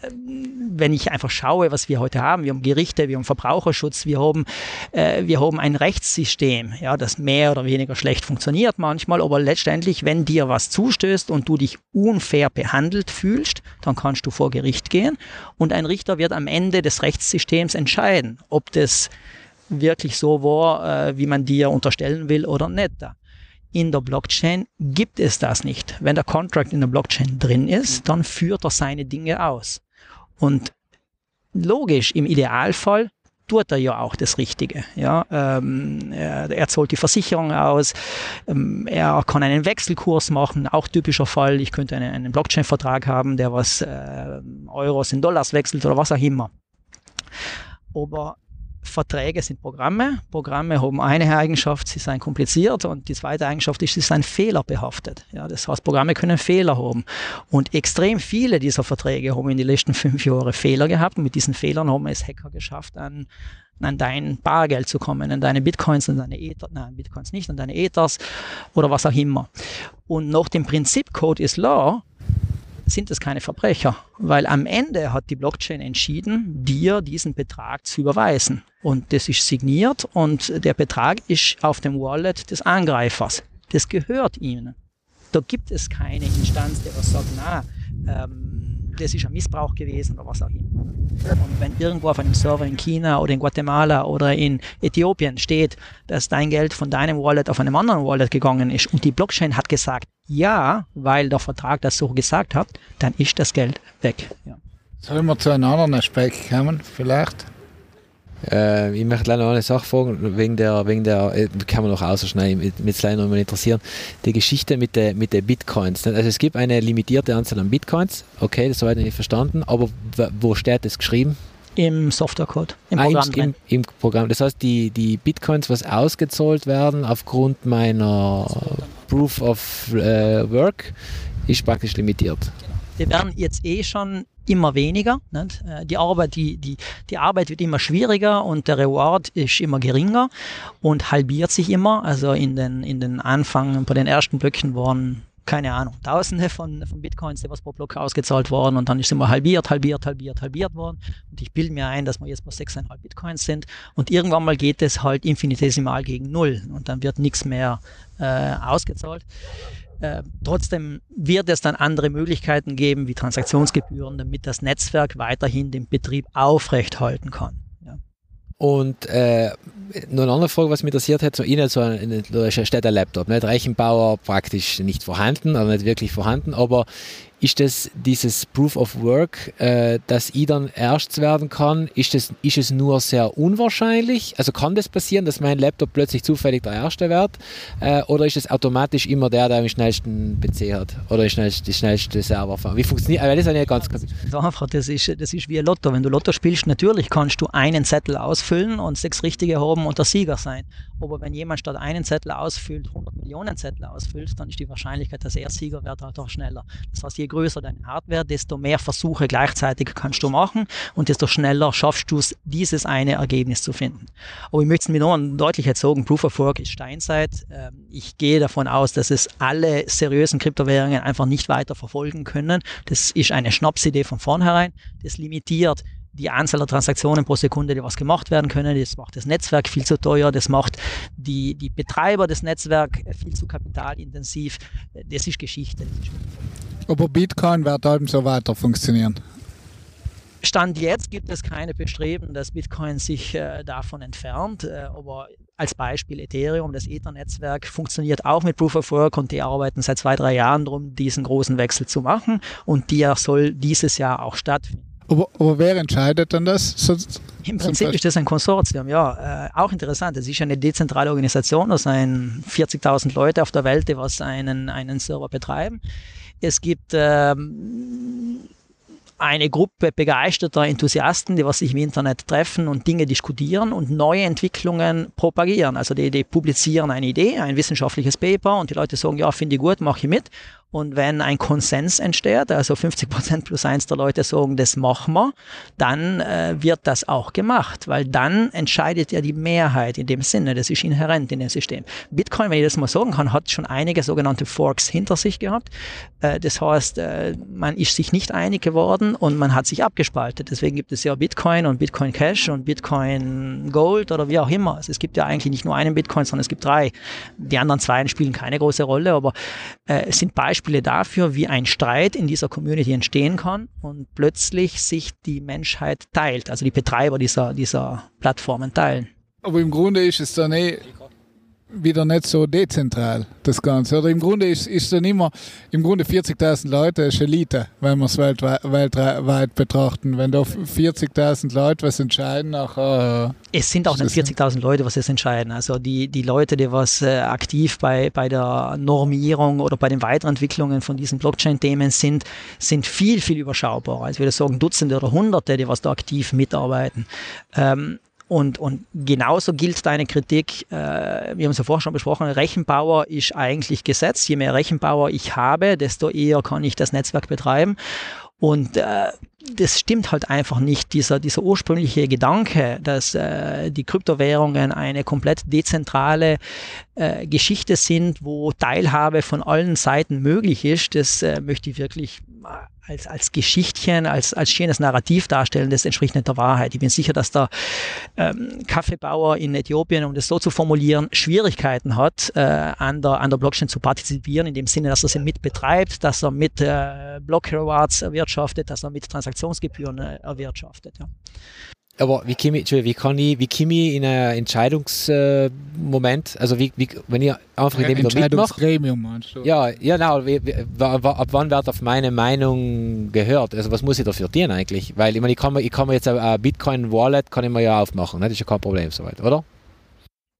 wenn ich einfach schaue, was wir heute haben, wir haben Gerichte, wir haben Verbraucherschutz, wir haben, äh, wir haben ein Rechtssystem, ja, das mehr oder weniger schlecht funktioniert manchmal, aber letztendlich, wenn dir was zustößt und du dich unfair behandelt fühlst, dann kannst du vor Gericht gehen und ein Richter wird am Ende des Rechtssystems entscheiden, ob das wirklich so war, äh, wie man dir unterstellen will oder nicht. In der Blockchain gibt es das nicht. Wenn der Contract in der Blockchain drin ist, dann führt er seine Dinge aus. Und logisch, im Idealfall tut er ja auch das Richtige. Ja, ähm, er, er zahlt die Versicherung aus, ähm, er kann einen Wechselkurs machen, auch typischer Fall. Ich könnte einen, einen Blockchain-Vertrag haben, der was äh, Euros in Dollars wechselt oder was auch immer. Aber Verträge sind Programme. Programme haben eine Eigenschaft, sie sind kompliziert und die zweite Eigenschaft ist, sie sind fehlerbehaftet. Ja, das heißt, Programme können Fehler haben. Und extrem viele dieser Verträge haben in den letzten fünf Jahren Fehler gehabt und mit diesen Fehlern haben es Hacker geschafft, an, an dein Bargeld zu kommen, an deine Bitcoins, an deine Ether, nein, Bitcoins nicht, an deine Ethers oder was auch immer. Und nach dem Prinzip Code is Law sind es keine Verbrecher, weil am Ende hat die Blockchain entschieden, dir diesen Betrag zu überweisen. Und das ist signiert und der Betrag ist auf dem Wallet des Angreifers. Das gehört ihnen. Da gibt es keine Instanz, was sagt, na, ähm, das ist ein Missbrauch gewesen oder was auch immer. Und wenn irgendwo auf einem Server in China oder in Guatemala oder in Äthiopien steht, dass dein Geld von deinem Wallet auf einem anderen Wallet gegangen ist und die Blockchain hat gesagt, ja, weil der Vertrag das so gesagt hat, dann ist das Geld weg. Ja. Sollen wir zu einem anderen Aspekt kommen, vielleicht? Äh, ich möchte leider noch eine Sache fragen, wegen der, wegen der äh, kann man noch ausschneiden, mit, mit leider noch mal interessieren, die Geschichte mit den mit der Bitcoins. Also es gibt eine limitierte Anzahl an Bitcoins, okay, das habe ich nicht verstanden, aber wo steht das geschrieben? Im Softwarecode, im ah, Programm. Im, im, Programm. Das heißt, die, die Bitcoins, was ausgezahlt werden aufgrund meiner Proof of äh, Work, ist praktisch limitiert. Die werden jetzt eh schon immer weniger. Nicht? Äh, die, Arbeit, die, die, die Arbeit wird immer schwieriger und der Reward ist immer geringer und halbiert sich immer. Also in den, in den Anfang, bei den ersten Blöcken waren keine Ahnung, Tausende von, von Bitcoins, die was pro Block ausgezahlt worden und dann ist immer halbiert, halbiert, halbiert, halbiert worden. Und ich bilde mir ein, dass wir jetzt bei 6,5 Bitcoins sind und irgendwann mal geht es halt infinitesimal gegen Null und dann wird nichts mehr äh, ausgezahlt. Äh, trotzdem wird es dann andere Möglichkeiten geben, wie Transaktionsgebühren, damit das Netzwerk weiterhin den Betrieb aufrechthalten kann. Ja. Und äh, nur eine andere Frage, was mich interessiert hat, so Ihnen so ein, steht ein Laptop, nicht? Rechenbauer praktisch nicht vorhanden, also nicht wirklich vorhanden, aber ist das dieses Proof of Work, äh, dass ich dann erst werden kann, ist, das, ist es nur sehr unwahrscheinlich? Also kann das passieren, dass mein Laptop plötzlich zufällig der Erste wird? Äh, oder ist es automatisch immer der, der den schnellsten PC hat? Oder die schnellste, schnellste Server Wie funktioniert das? Ist eine ganz, ganz das ist, das ist wie ein Lotto. Wenn du Lotto spielst, natürlich kannst du einen Zettel ausfüllen und sechs richtige haben und der Sieger sein. Aber wenn jemand statt einen Zettel ausfüllt, 100 Millionen Zettel ausfüllt, dann ist die Wahrscheinlichkeit, dass er Sieger wird, halt auch schneller. Das heißt, größer deine Hardware, desto mehr Versuche gleichzeitig kannst du machen und desto schneller schaffst du es, dieses eine Ergebnis zu finden. Aber ich möchte es mir noch deutlich jetzt sagen, Proof of Work ist Steinzeit. Ähm, ich gehe davon aus, dass es alle seriösen Kryptowährungen einfach nicht weiter verfolgen können. Das ist eine Schnapsidee von vornherein. Das limitiert die Anzahl der Transaktionen pro Sekunde, die was gemacht werden können. Das macht das Netzwerk viel zu teuer, das macht die, die Betreiber des Netzwerks viel zu kapitalintensiv. Das ist Geschichte. Aber Bitcoin wird eben so weiter funktionieren. Stand jetzt gibt es keine Bestreben, dass Bitcoin sich äh, davon entfernt. Äh, aber als Beispiel Ethereum, das Ether-Netzwerk, funktioniert auch mit Proof of Work und die arbeiten seit zwei, drei Jahren darum, diesen großen Wechsel zu machen. Und der soll dieses Jahr auch stattfinden. Aber, aber wer entscheidet dann das? So, Im Prinzip ist das ein Konsortium, ja. Äh, auch interessant. Es ist eine dezentrale Organisation, da sind 40.000 Leute auf der Welt, die was einen, einen Server betreiben. Es gibt ähm, eine Gruppe begeisterter Enthusiasten, die was sich im Internet treffen und Dinge diskutieren und neue Entwicklungen propagieren. Also die, die publizieren eine Idee, ein wissenschaftliches Paper und die Leute sagen, ja, finde ich gut, mache ich mit. Und wenn ein Konsens entsteht, also 50 Prozent plus eins der Leute sagen, das machen wir, dann äh, wird das auch gemacht, weil dann entscheidet ja die Mehrheit in dem Sinne. Das ist inhärent in dem System. Bitcoin, wenn ich das mal sagen kann, hat schon einige sogenannte Forks hinter sich gehabt. Äh, das heißt, äh, man ist sich nicht einig geworden und man hat sich abgespaltet. Deswegen gibt es ja Bitcoin und Bitcoin Cash und Bitcoin Gold oder wie auch immer. Also es gibt ja eigentlich nicht nur einen Bitcoin, sondern es gibt drei. Die anderen zwei spielen keine große Rolle, aber äh, es sind Beispiele Beispiele dafür, wie ein Streit in dieser Community entstehen kann und plötzlich sich die Menschheit teilt, also die Betreiber dieser, dieser Plattformen teilen. Aber im Grunde ist es dann eh wieder nicht so dezentral, das Ganze. Oder im Grunde ist, ist dann immer, im Grunde 40.000 Leute ist Elite, wenn wir es weltweit, weltweit betrachten. Wenn da 40.000 Leute was entscheiden, nachher... Äh, es sind auch nicht 40.000 Leute, was es entscheiden. Also die, die Leute, die was äh, aktiv bei, bei der Normierung oder bei den Weiterentwicklungen von diesen Blockchain-Themen sind, sind viel, viel überschaubarer. Also ich würde sagen Dutzende oder Hunderte, die was da aktiv mitarbeiten. Ähm, und, und genauso gilt deine Kritik, äh, wir haben es ja vorher schon besprochen, Rechenbauer ist eigentlich Gesetz. Je mehr Rechenbauer ich habe, desto eher kann ich das Netzwerk betreiben. Und äh, das stimmt halt einfach nicht. Dieser, dieser ursprüngliche Gedanke, dass äh, die Kryptowährungen eine komplett dezentrale äh, Geschichte sind, wo Teilhabe von allen Seiten möglich ist, das äh, möchte ich wirklich als, als Geschichtchen, als, als schönes Narrativ darstellen, das entspricht nicht der Wahrheit. Ich bin sicher, dass der ähm, Kaffeebauer in Äthiopien, um das so zu formulieren, Schwierigkeiten hat, äh, an, der, an der Blockchain zu partizipieren, in dem Sinne, dass er sie mit betreibt, dass er mit äh, Block Rewards erwirtschaftet, dass er mit Transaktionsgebühren äh, erwirtschaftet. Ja. Aber wie komme ich, wie kann ich, wie komme ich in einen Entscheidungsmoment, äh, also wie, wie, wenn ich einfach in dem Entscheidungsgremium meinst du? Ja, ja, genau, ab wann wird auf meine Meinung gehört? Also was muss ich dafür tun eigentlich? Weil ich meine, ich kann mir, ich kann mir jetzt ein Bitcoin-Wallet kann ich mir ja aufmachen, ne? das ist ja kein Problem soweit, oder?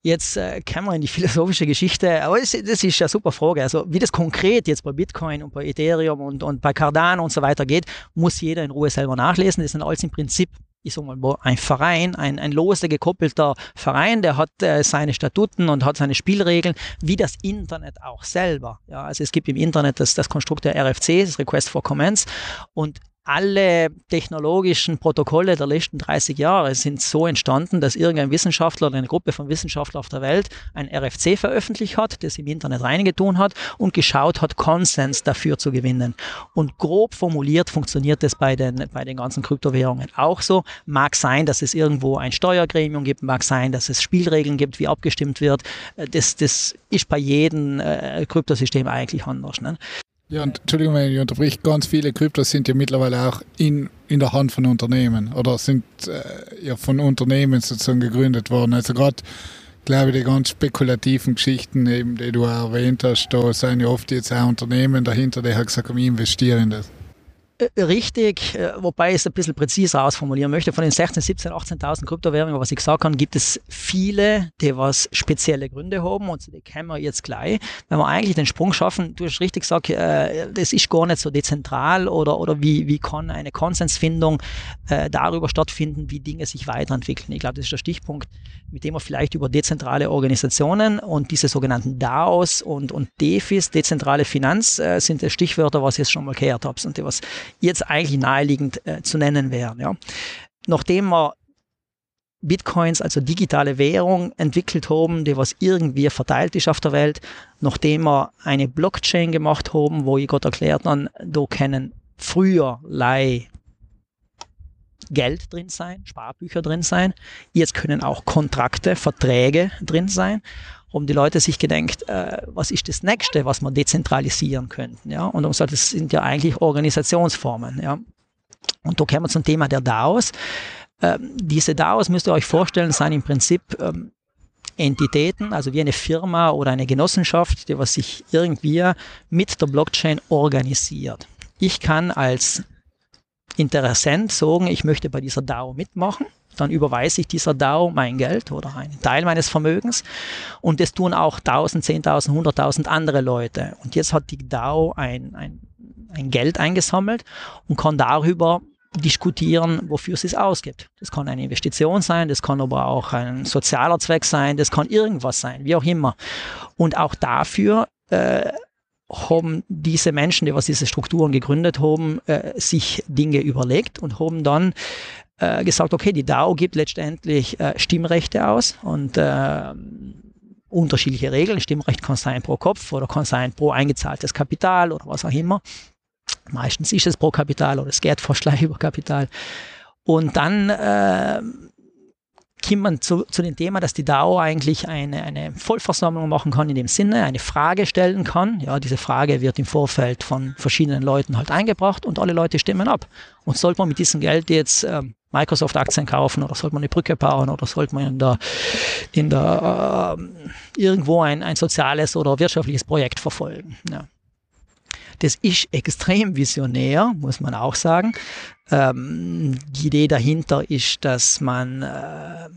Jetzt äh, kommen wir in die philosophische Geschichte, aber das, das ist eine super Frage. Also wie das konkret jetzt bei Bitcoin und bei Ethereum und, und bei Cardano und so weiter geht, muss jeder in Ruhe selber nachlesen. Das sind alles im Prinzip ich sag mal, ein Verein, ein, ein lose gekoppelter Verein, der hat äh, seine Statuten und hat seine Spielregeln, wie das Internet auch selber. Ja, also es gibt im Internet das, das Konstrukt der RFC, das Request for Comments, und alle technologischen Protokolle der letzten 30 Jahre sind so entstanden, dass irgendein Wissenschaftler oder eine Gruppe von Wissenschaftlern auf der Welt ein RFC veröffentlicht hat, das im Internet reingetun hat und geschaut hat, Konsens dafür zu gewinnen. Und grob formuliert funktioniert das bei den, bei den ganzen Kryptowährungen auch so. Mag sein, dass es irgendwo ein Steuergremium gibt, mag sein, dass es Spielregeln gibt, wie abgestimmt wird. Das, das ist bei jedem äh, Kryptosystem eigentlich anders. Ne? Ja, und, Entschuldigung, wenn ich unterbrich, ganz viele Kryptos sind ja mittlerweile auch in, in der Hand von Unternehmen oder sind äh, ja von Unternehmen sozusagen gegründet worden. Also gerade, glaube ich, die ganz spekulativen Geschichten, eben, die du auch erwähnt hast, da sind ja oft jetzt auch Unternehmen dahinter, die haben gesagt, ich investiere in das. Äh, richtig, äh, wobei ich es ein bisschen präziser ausformulieren möchte. Von den 16, 17, 18.000 Kryptowährungen, was ich gesagt habe, gibt es viele, die was spezielle Gründe haben und die kennen wir jetzt gleich. Wenn wir eigentlich den Sprung schaffen, du hast richtig gesagt, äh, das ist gar nicht so dezentral oder, oder wie, wie kann eine Konsensfindung darüber stattfinden, wie Dinge sich weiterentwickeln. Ich glaube, das ist der Stichpunkt, mit dem wir vielleicht über dezentrale Organisationen und diese sogenannten DAOs und, und DEFIs, dezentrale Finanz, sind die Stichwörter, was ich jetzt schon mal gehört habe und die was jetzt eigentlich naheliegend äh, zu nennen wären. Ja. Nachdem wir Bitcoins, also digitale Währung, entwickelt haben, die was irgendwie verteilt ist auf der Welt, nachdem wir eine Blockchain gemacht haben, wo ich gerade erklärt habe, da können früher Geld drin sein, Sparbücher drin sein. Jetzt können auch Kontrakte, Verträge drin sein haben die Leute sich gedenkt, äh, was ist das Nächste, was wir dezentralisieren könnten. Ja? Und gesagt, das sind ja eigentlich Organisationsformen. Ja? Und da kommen wir zum Thema der DAOs. Ähm, diese DAOs müsst ihr euch vorstellen, sind im Prinzip ähm, Entitäten, also wie eine Firma oder eine Genossenschaft, die was sich irgendwie mit der Blockchain organisiert. Ich kann als Interessent sagen, ich möchte bei dieser DAO mitmachen dann überweise ich dieser DAO mein Geld oder einen Teil meines Vermögens. Und das tun auch 1000, 10.000, 100.000 andere Leute. Und jetzt hat die DAO ein, ein, ein Geld eingesammelt und kann darüber diskutieren, wofür sie es ausgibt. Das kann eine Investition sein, das kann aber auch ein sozialer Zweck sein, das kann irgendwas sein, wie auch immer. Und auch dafür äh, haben diese Menschen, die was diese Strukturen gegründet haben, äh, sich Dinge überlegt und haben dann äh, gesagt, okay, die DAO gibt letztendlich äh, Stimmrechte aus und äh, unterschiedliche Regeln. Stimmrecht kann sein pro Kopf oder kann sein pro eingezahltes Kapital oder was auch immer. Meistens ist es pro Kapital oder es geht fast über Kapital. Und dann äh, kommt man zu, zu dem Thema, dass die DAO eigentlich eine, eine Vollversammlung machen kann in dem Sinne, eine Frage stellen kann. Ja, diese Frage wird im Vorfeld von verschiedenen Leuten halt eingebracht und alle Leute stimmen ab. Und sollte man mit diesem Geld jetzt ähm, Microsoft-Aktien kaufen oder sollte man eine Brücke bauen oder sollte man in der, in der äh, irgendwo ein, ein soziales oder wirtschaftliches Projekt verfolgen. Ja. Das ist extrem visionär, muss man auch sagen. Ähm, die Idee dahinter ist, dass man äh,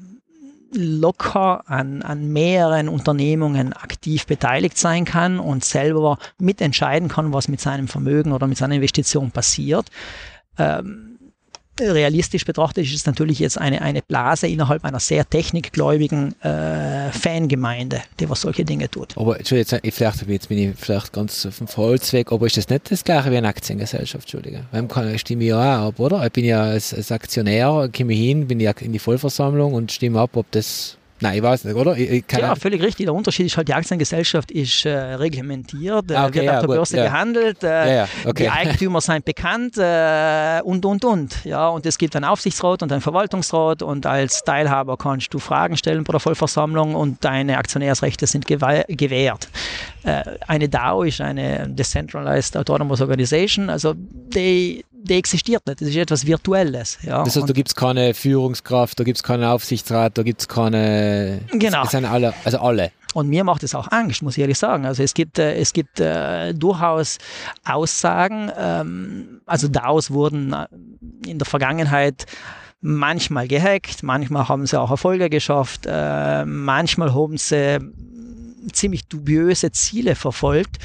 locker an, an mehreren Unternehmungen aktiv beteiligt sein kann und selber mitentscheiden kann, was mit seinem Vermögen oder mit seiner Investition passiert. Ähm, realistisch betrachtet ist es natürlich jetzt eine, eine Blase innerhalb einer sehr technikgläubigen äh, Fangemeinde, die was solche Dinge tut. Aber jetzt, vielleicht, jetzt bin ich vielleicht ganz auf dem Holzweg, aber ist das nicht das gleiche wie eine Aktiengesellschaft, Entschuldige? Wem kann, stimme ich ja auch ab, oder? Ich bin ja als, als Aktionär, komme hin, bin ich in die Vollversammlung und stimme ab, ob das Nein, ich weiß nicht, oder? Ich, ich ja, völlig richtig. Der Unterschied ist halt, die Aktiengesellschaft ist äh, reglementiert, äh, ah, okay, wird ja, auf der Börse ja. gehandelt, äh, ja, okay. die Eigentümer sind bekannt äh, und, und, und. Ja, und es gibt einen Aufsichtsrat und einen Verwaltungsrat und als Teilhaber kannst du Fragen stellen bei der Vollversammlung und deine Aktionärsrechte sind gewährt. Äh, eine DAO ist eine Decentralized Autonomous Organization, also die die existiert nicht. Das ist etwas Virtuelles. Ja. Das heißt, da gibt es keine Führungskraft, da gibt es keinen Aufsichtsrat, da gibt es keine. Genau. Es sind alle, also alle. Und mir macht es auch Angst, muss ich ehrlich sagen. Also es gibt, äh, es gibt äh, durchaus Aussagen, ähm, also DAOs wurden äh, in der Vergangenheit manchmal gehackt, manchmal haben sie auch Erfolge geschafft, äh, manchmal haben sie ziemlich dubiöse Ziele verfolgt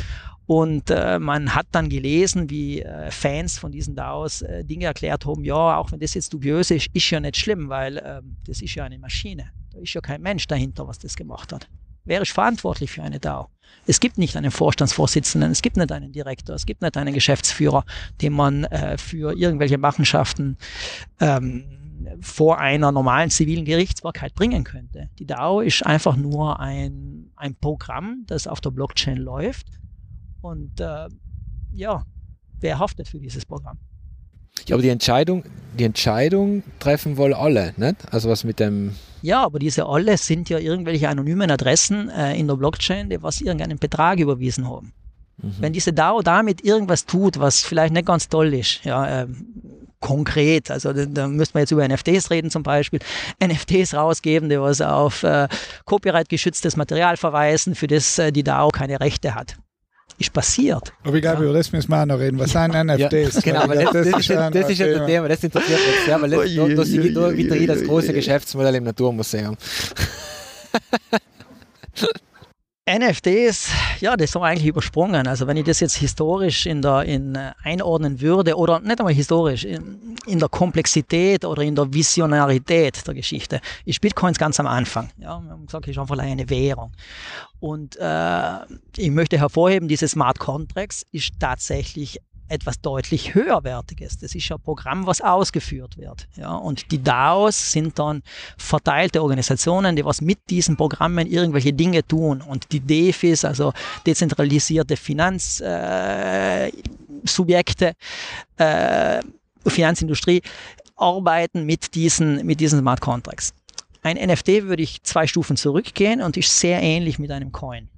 und äh, man hat dann gelesen, wie äh, Fans von diesen DAOs äh, Dinge erklärt haben, ja, auch wenn das jetzt dubiös ist, ist ja nicht schlimm, weil ähm, das ist ja eine Maschine. Da ist ja kein Mensch dahinter, was das gemacht hat. Wer ist verantwortlich für eine DAO? Es gibt nicht einen Vorstandsvorsitzenden, es gibt nicht einen Direktor, es gibt nicht einen Geschäftsführer, den man äh, für irgendwelche Machenschaften ähm, vor einer normalen zivilen Gerichtsbarkeit bringen könnte. Die DAO ist einfach nur ein, ein Programm, das auf der Blockchain läuft und äh, ja, wer haftet für dieses Programm? Ja, aber die Entscheidung, die Entscheidung treffen wohl alle, nicht? Also was mit dem. Ja, aber diese alle sind ja irgendwelche anonymen Adressen äh, in der Blockchain, die was irgendeinen Betrag überwiesen haben. Mhm. Wenn diese DAO damit irgendwas tut, was vielleicht nicht ganz toll ist, ja, äh, konkret, also da, da müsste man jetzt über NFTs reden zum Beispiel, NFTs rausgeben, die was auf äh, Copyright geschütztes Material verweisen, für das äh, die DAO keine Rechte hat ist passiert. Aber ich glaube, über das müssen wir auch noch reden. Was sind NFTs? Ja, genau, aber das, das, das, ist, ja das ist ja das Thema, das interessiert uns sehr, weil das, da, da sehe ich wieder das große Geschäftsmodell im Naturmuseum. NFTs, ja, das haben wir eigentlich übersprungen. Also wenn ich das jetzt historisch in der, in, äh, einordnen würde, oder nicht einmal historisch, in, in, der Komplexität oder in der Visionarität der Geschichte, ist Bitcoins ganz am Anfang. Ja, wir haben gesagt, ist einfach eine Währung. Und äh, ich möchte hervorheben, diese Smart Contracts ist tatsächlich etwas deutlich höherwertiges. Das ist ein Programm, was ausgeführt wird. Ja, und die DAOs sind dann verteilte Organisationen, die was mit diesen Programmen irgendwelche Dinge tun. Und die DEFIs, also dezentralisierte Finanzsubjekte, äh, äh, Finanzindustrie, arbeiten mit diesen, mit diesen Smart Contracts. Ein NFT würde ich zwei Stufen zurückgehen und ist sehr ähnlich mit einem Coin.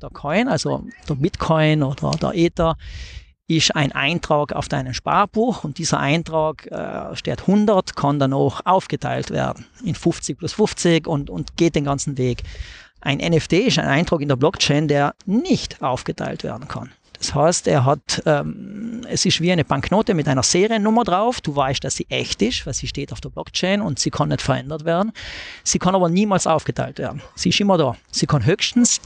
Der Coin, also der Bitcoin oder der Ether, ist ein Eintrag auf deinem Sparbuch und dieser Eintrag äh, steht 100, kann dann auch aufgeteilt werden in 50 plus 50 und, und geht den ganzen Weg. Ein NFT ist ein Eintrag in der Blockchain, der nicht aufgeteilt werden kann. Das heißt, er hat, ähm, es ist wie eine Banknote mit einer Seriennummer drauf. Du weißt, dass sie echt ist, weil sie steht auf der Blockchain und sie kann nicht verändert werden. Sie kann aber niemals aufgeteilt werden. Sie ist immer da. Sie kann höchstens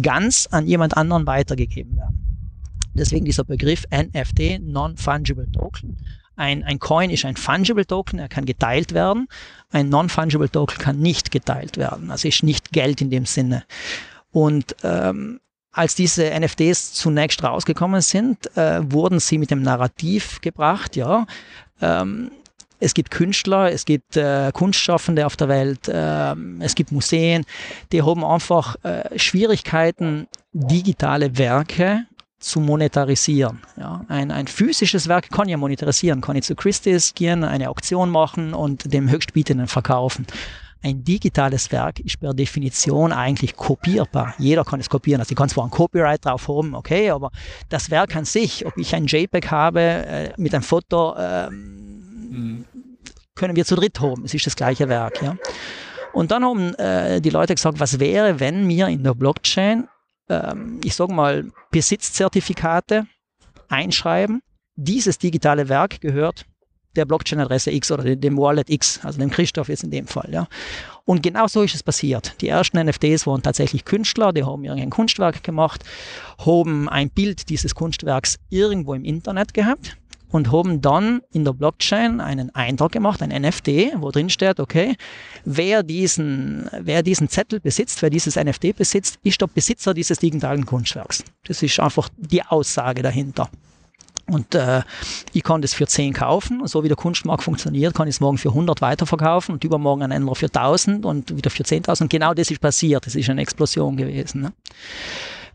ganz an jemand anderen weitergegeben werden. Deswegen dieser Begriff NFT, Non-Fungible Token. Ein, ein Coin ist ein Fungible Token, er kann geteilt werden. Ein Non-Fungible Token kann nicht geteilt werden. Also ist nicht Geld in dem Sinne. Und ähm, als diese NFTs zunächst rausgekommen sind, äh, wurden sie mit dem Narrativ gebracht, ja, ähm, es gibt Künstler, es gibt äh, Kunstschaffende auf der Welt, äh, es gibt Museen, die haben einfach äh, Schwierigkeiten, digitale Werke zu monetarisieren. Ja, ein, ein physisches Werk kann ja monetarisieren, kann ich zu Christie's gehen, eine Auktion machen und dem Höchstbietenden verkaufen. Ein digitales Werk ist per Definition eigentlich kopierbar. Jeder kann es kopieren. Also ich kann zwar ein Copyright drauf haben, okay, aber das Werk an sich, ob ich ein JPEG habe äh, mit einem Foto, äh, mhm. können wir zu dritt haben. Es ist das gleiche Werk. Ja. Und dann haben äh, die Leute gesagt, was wäre, wenn wir in der Blockchain ähm, ich sage mal, Besitzzertifikate einschreiben. Dieses digitale Werk gehört der Blockchain-Adresse X oder dem Wallet X, also dem Christoph jetzt in dem Fall. Ja. Und genau so ist es passiert. Die ersten NFTs waren tatsächlich Künstler, die haben irgendein Kunstwerk gemacht, haben ein Bild dieses Kunstwerks irgendwo im Internet gehabt. Und haben dann in der Blockchain einen Eintrag gemacht, ein NFT, wo drin steht, okay, wer diesen, wer diesen Zettel besitzt, wer dieses NFT besitzt, ist der Besitzer dieses digitalen Kunstwerks. Das ist einfach die Aussage dahinter. Und äh, ich kann das für 10 kaufen. So wie der Kunstmarkt funktioniert, kann ich es morgen für 100 weiterverkaufen und übermorgen einen anderer für 1000 und wieder für 10.000. Genau das ist passiert. Das ist eine Explosion gewesen. Ne?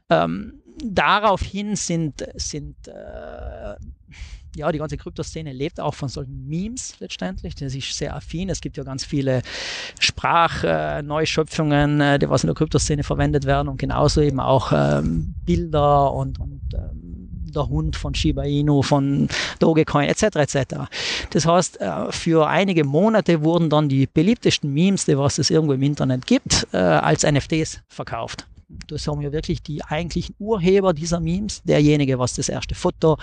Ähm, daraufhin sind, sind äh, ja, die ganze Kryptoszene lebt auch von solchen Memes letztendlich. Das ist sehr affin. Es gibt ja ganz viele Sprachneuschöpfungen, äh, die was in der Kryptoszene verwendet werden und genauso eben auch ähm, Bilder und, und ähm, der Hund von Shiba Inu, von Dogecoin etc. etc. Das heißt, äh, für einige Monate wurden dann die beliebtesten Memes, die was es irgendwo im Internet gibt, äh, als NFTs verkauft. Das haben ja wirklich die eigentlichen Urheber dieser Memes. Derjenige, was das erste Foto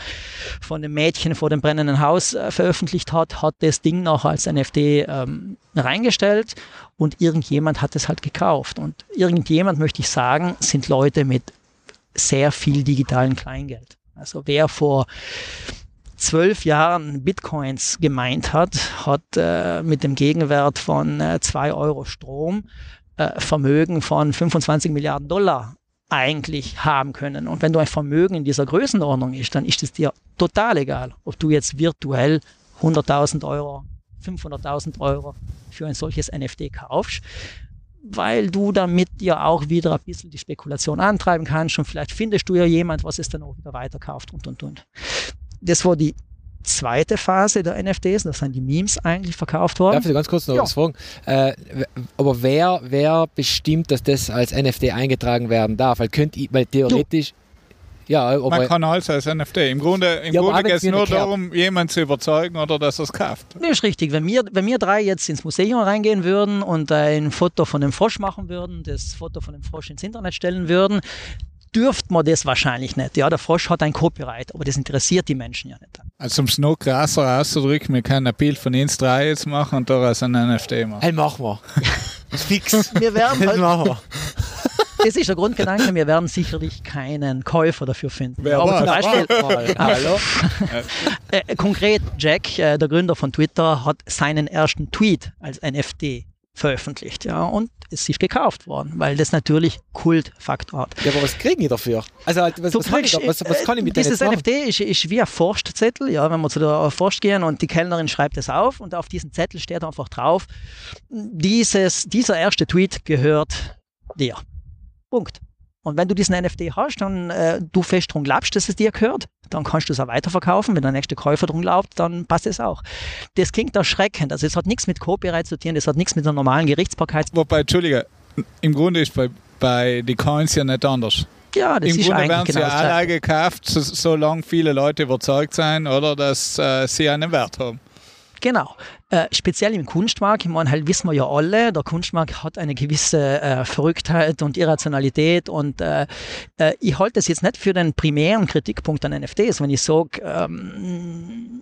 von dem Mädchen vor dem brennenden Haus äh, veröffentlicht hat, hat das Ding noch als NFT ähm, reingestellt und irgendjemand hat es halt gekauft. Und irgendjemand, möchte ich sagen, sind Leute mit sehr viel digitalen Kleingeld. Also wer vor zwölf Jahren Bitcoins gemeint hat, hat äh, mit dem Gegenwert von äh, zwei Euro Strom äh, Vermögen von 25 Milliarden Dollar eigentlich haben können. Und wenn du ein Vermögen in dieser Größenordnung ist, dann ist es dir total egal, ob du jetzt virtuell 100.000 Euro, 500.000 Euro für ein solches NFT kaufst weil du damit ja auch wieder ein bisschen die Spekulation antreiben kannst und vielleicht findest du ja jemand, was es dann auch wieder weiterkauft und und und. Das war die zweite Phase der NFTs, das sind die Memes eigentlich verkauft worden. Darf ich ganz kurz noch ja. was fragen? Äh, aber wer, wer bestimmt, dass das als NFT eingetragen werden darf? Weil, könnt, weil theoretisch, ja, Man kann alles als NFT. Im Grunde, im ja, Grunde geht es nur darum, jemanden zu überzeugen oder dass er es kauft. Das ist richtig. Wenn wir, wenn wir drei jetzt ins Museum reingehen würden und ein Foto von dem Frosch machen würden, das Foto von dem Frosch ins Internet stellen würden, dürfte man das wahrscheinlich nicht. Ja, der Frosch hat ein Copyright, aber das interessiert die Menschen ja nicht. Also um es noch krasser auszudrücken, wir können ein Bild von uns drei jetzt machen und daraus ein NFT machen. Hey, machen wir. Fix. Wir werden halt, machen wir das ist der Grundgedanke. Wir werden sicherlich keinen Käufer dafür finden. Wer aber zum Beispiel, Hallo. äh, konkret, Jack, äh, der Gründer von Twitter, hat seinen ersten Tweet als NFT veröffentlicht, ja, und es ist gekauft worden, weil das natürlich Kultfaktor hat. Ja, aber was kriegen die dafür? Also, was, was, kriegst, ich, was, was kann ich mit Dieses NFT ist, ist, wie ein Forstzettel, ja, wenn wir zu der Forst gehen und die Kellnerin schreibt es auf und auf diesem Zettel steht einfach drauf, dieses, dieser erste Tweet gehört dir. Punkt. Und wenn du diesen NFT hast und äh, du fest drum glaubst, dass es dir gehört, dann kannst du es auch weiterverkaufen. Wenn der nächste Käufer drum glaubt, dann passt es auch. Das klingt erschreckend. Also es hat nichts mit Copyright zu tun, das hat nichts mit der normalen Gerichtsbarkeit. Wobei, Entschuldige, im Grunde ist bei, bei die Coins ja nicht anders. Ja, das Im ist Grunde werden genau sie alle gekauft, solange viele Leute überzeugt sein, oder dass äh, sie einen Wert haben. Genau. Äh, speziell im Kunstmarkt, ich meine, halt wissen wir ja alle, der Kunstmarkt hat eine gewisse äh, Verrücktheit und Irrationalität und äh, äh ich halte das jetzt nicht für den primären Kritikpunkt an NFTs, wenn ich sage, ähm,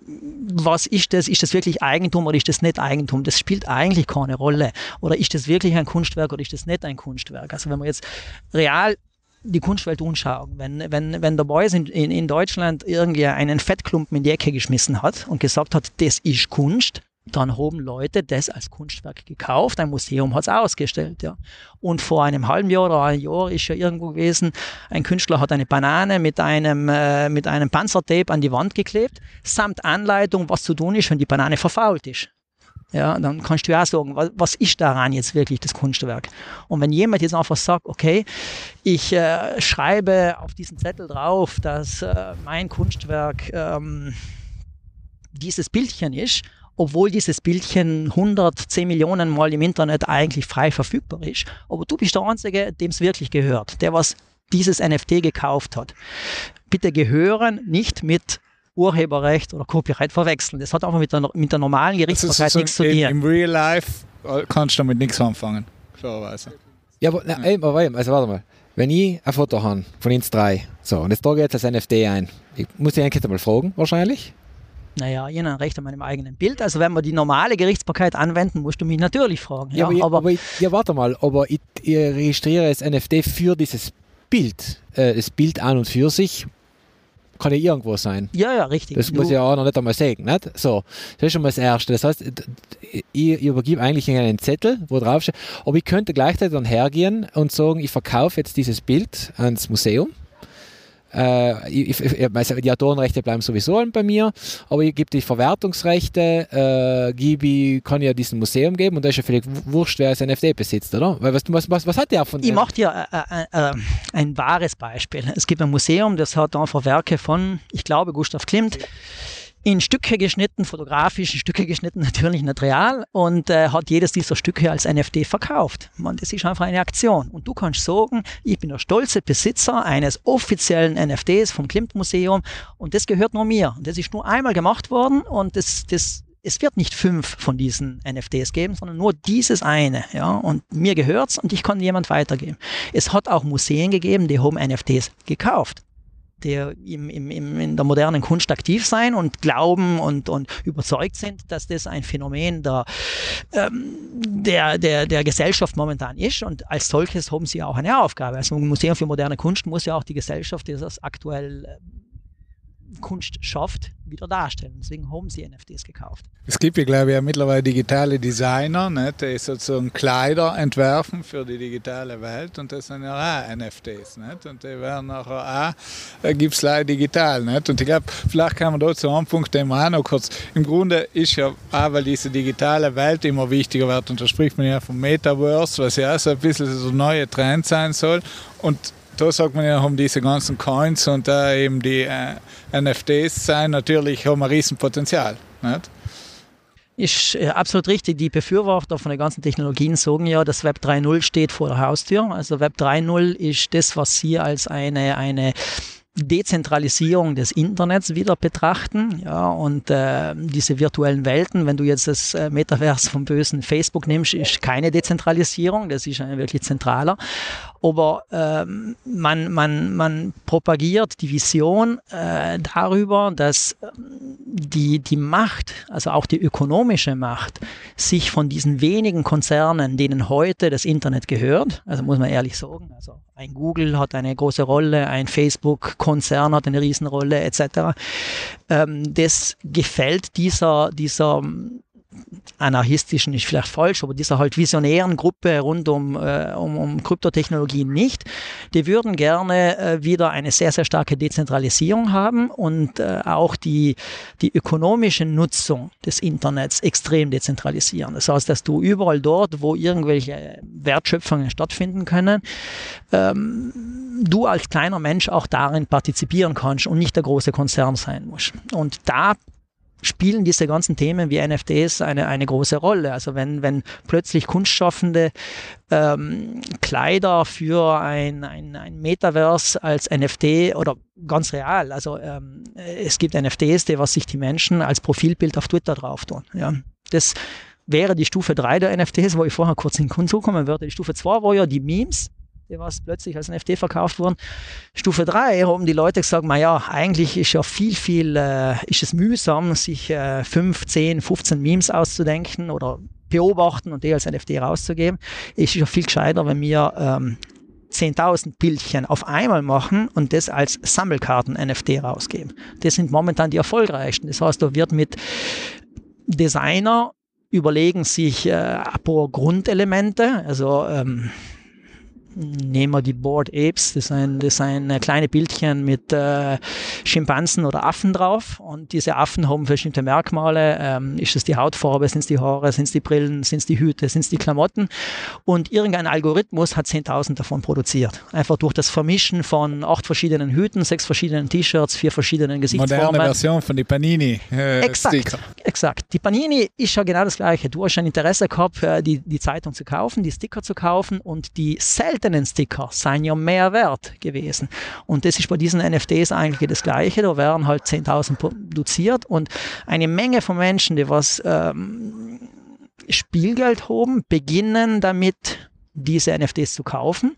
was ist das, ist das wirklich Eigentum oder ist das nicht Eigentum? Das spielt eigentlich keine Rolle. Oder ist das wirklich ein Kunstwerk oder ist das nicht ein Kunstwerk? Also wenn man jetzt real die Kunstwelt anschauen. Wenn, wenn, wenn der Boys in, in, in Deutschland irgendwie einen Fettklumpen in die Ecke geschmissen hat und gesagt hat, das ist Kunst, dann haben Leute das als Kunstwerk gekauft, ein Museum hat es ausgestellt. Ja. Und vor einem halben Jahr oder einem Jahr ist ja irgendwo gewesen, ein Künstler hat eine Banane mit einem, äh, mit einem Panzertape an die Wand geklebt, samt Anleitung, was zu tun ist, wenn die Banane verfault ist. Ja, dann kannst du ja sagen, was, was ist daran jetzt wirklich das Kunstwerk? Und wenn jemand jetzt einfach sagt, okay, ich äh, schreibe auf diesen Zettel drauf, dass äh, mein Kunstwerk ähm, dieses Bildchen ist, obwohl dieses Bildchen 110 Millionen Mal im Internet eigentlich frei verfügbar ist, aber du bist der Einzige, dem es wirklich gehört, der was dieses NFT gekauft hat. Bitte gehören nicht mit Urheberrecht oder Copyright verwechseln. Das hat einfach mit der, mit der normalen Gerichtsbarkeit so nichts zu tun. Im Real Life äh, kannst du damit nichts anfangen, klarerweise. Ja, aber, na, ey, aber also warte mal. Wenn ich ein Foto habe von uns drei, so, und jetzt trage ich jetzt als NFT ein, ich muss ich eigentlich mal fragen, wahrscheinlich? Naja, ich habe ein Recht an meinem eigenen Bild. Also wenn wir die normale Gerichtsbarkeit anwenden, musst du mich natürlich fragen. Ja, ja aber, aber, ich, ja warte mal, aber ich, ich registriere das NFT für dieses Bild. Äh, das Bild an und für sich kann ja irgendwo sein. Ja, ja, richtig. Das muss ja auch noch nicht einmal sagen, nicht? So, das ist schon mal das Erste. Das heißt, ich, ich übergebe eigentlich einen Zettel, wo drauf steht, aber ich könnte gleichzeitig dann hergehen und sagen, ich verkaufe jetzt dieses Bild ans Museum äh, ich, ich, also die Autorenrechte bleiben sowieso bei mir, aber ich gebe die Verwertungsrechte, äh, gebe kann ja diesem Museum geben und da ist ja völlig wurscht, wer es NFT besitzt, oder? Weil was, was, was, was hat der von Ich mache dir äh, äh, äh, ein wahres Beispiel. Es gibt ein Museum, das hat einfach Werke von, ich glaube, Gustav Klimt in Stücke geschnitten, fotografisch in Stücke geschnitten, natürlich nicht real und äh, hat jedes dieser Stücke als NFT verkauft. Man, das ist einfach eine Aktion. Und du kannst sagen, ich bin der stolze Besitzer eines offiziellen NFTs vom Klimt Museum und das gehört nur mir. Und das ist nur einmal gemacht worden und das, das es wird nicht fünf von diesen NFTs geben, sondern nur dieses eine. Ja? Und mir gehört's und ich kann jemand weitergeben. Es hat auch Museen gegeben, die haben NFTs gekauft die im, im, im, in der modernen Kunst aktiv sein und glauben und, und überzeugt sind, dass das ein Phänomen der, ähm, der, der, der Gesellschaft momentan ist. Und als solches haben sie auch eine Aufgabe. Also ein Museum für moderne Kunst muss ja auch die Gesellschaft, die das aktuell Kunst schafft, wieder darstellen. Deswegen haben sie NFTs gekauft. Es gibt ja, glaube ich, ja mittlerweile digitale Designer, ne, die sozusagen Kleider entwerfen für die digitale Welt und das sind ja auch NFTs. Nicht? Und die werden nachher auch, äh, gibt es leider digital. Nicht? Und ich glaube, vielleicht kann man da zu einem Punkt den auch noch kurz. Im Grunde ist ja auch, weil diese digitale Welt immer wichtiger wird und da spricht man ja vom Metaverse, was ja auch so ein bisschen so ein neuer Trend sein soll. Und da sagt man ja, haben diese ganzen Coins und da eben die äh, NFTs sein, natürlich haben ein Riesenpotenzial. Nicht? Ist äh, absolut richtig. Die Befürworter von den ganzen Technologien sagen ja, dass Web 3.0 steht vor der Haustür. Also Web 3.0 ist das, was sie als eine, eine Dezentralisierung des Internets wieder betrachten. Ja, und äh, diese virtuellen Welten, wenn du jetzt das äh, Metaverse vom bösen Facebook nimmst, ist keine Dezentralisierung, das ist ein wirklich zentraler. Aber ähm, man, man, man propagiert die Vision äh, darüber, dass ähm, die, die Macht, also auch die ökonomische Macht, sich von diesen wenigen Konzernen, denen heute das Internet gehört, also muss man ehrlich sagen, also ein Google hat eine große Rolle, ein Facebook-Konzern hat eine Riesenrolle etc. Ähm, das gefällt dieser, dieser anarchistischen ist vielleicht falsch, aber dieser halt visionären Gruppe rund um, äh, um, um Kryptotechnologien nicht. Die würden gerne äh, wieder eine sehr, sehr starke Dezentralisierung haben und äh, auch die, die ökonomische Nutzung des Internets extrem dezentralisieren. Das heißt, dass du überall dort, wo irgendwelche Wertschöpfungen stattfinden können, ähm, du als kleiner Mensch auch darin partizipieren kannst und nicht der große Konzern sein musst. Und da spielen diese ganzen Themen wie NFTs eine, eine große Rolle. Also wenn, wenn plötzlich Kunstschaffende ähm, Kleider für ein, ein, ein Metaverse als NFT oder ganz real, also ähm, es gibt NFTs, die was sich die Menschen als Profilbild auf Twitter drauf tun. Ja. Das wäre die Stufe 3 der NFTs, wo ich vorher kurz in den Kunst kommen würde. Die Stufe 2 war ja die Memes, die was plötzlich als NFT verkauft wurden. Stufe 3 haben die Leute gesagt, naja, eigentlich ist ja viel, viel, äh, ist es mühsam, sich äh, 5, 10, 15 Memes auszudenken oder beobachten und die als NFT rauszugeben. Es ist ja viel gescheiter, wenn wir ähm, 10.000 Bildchen auf einmal machen und das als Sammelkarten-NFT rausgeben. Das sind momentan die erfolgreichsten. Das heißt, da wird mit Designer überlegen sich äh, Grundelemente, also ähm, nehmen wir die Board Apes, das sind, das sind kleine Bildchen mit äh, Schimpansen oder Affen drauf und diese Affen haben bestimmte Merkmale. Ähm, ist es die Hautfarbe, sind es die Haare, sind es die Brillen, sind es die Hüte, sind es die Klamotten und irgendein Algorithmus hat 10.000 davon produziert. Einfach durch das Vermischen von acht verschiedenen Hüten, sechs verschiedenen T-Shirts, vier verschiedenen Gesichtsformen. Moderne Version von die Panini äh, exakt, Sticker. Exakt. Die Panini ist ja genau das Gleiche. Du hast ein Interesse gehabt, äh, die, die Zeitung zu kaufen, die Sticker zu kaufen und die selten seltenen Sticker seien ja mehr wert gewesen. Und das ist bei diesen NFTs eigentlich das Gleiche. Da werden halt 10.000 produziert und eine Menge von Menschen, die was ähm, Spielgeld haben, beginnen damit diese NFTs zu kaufen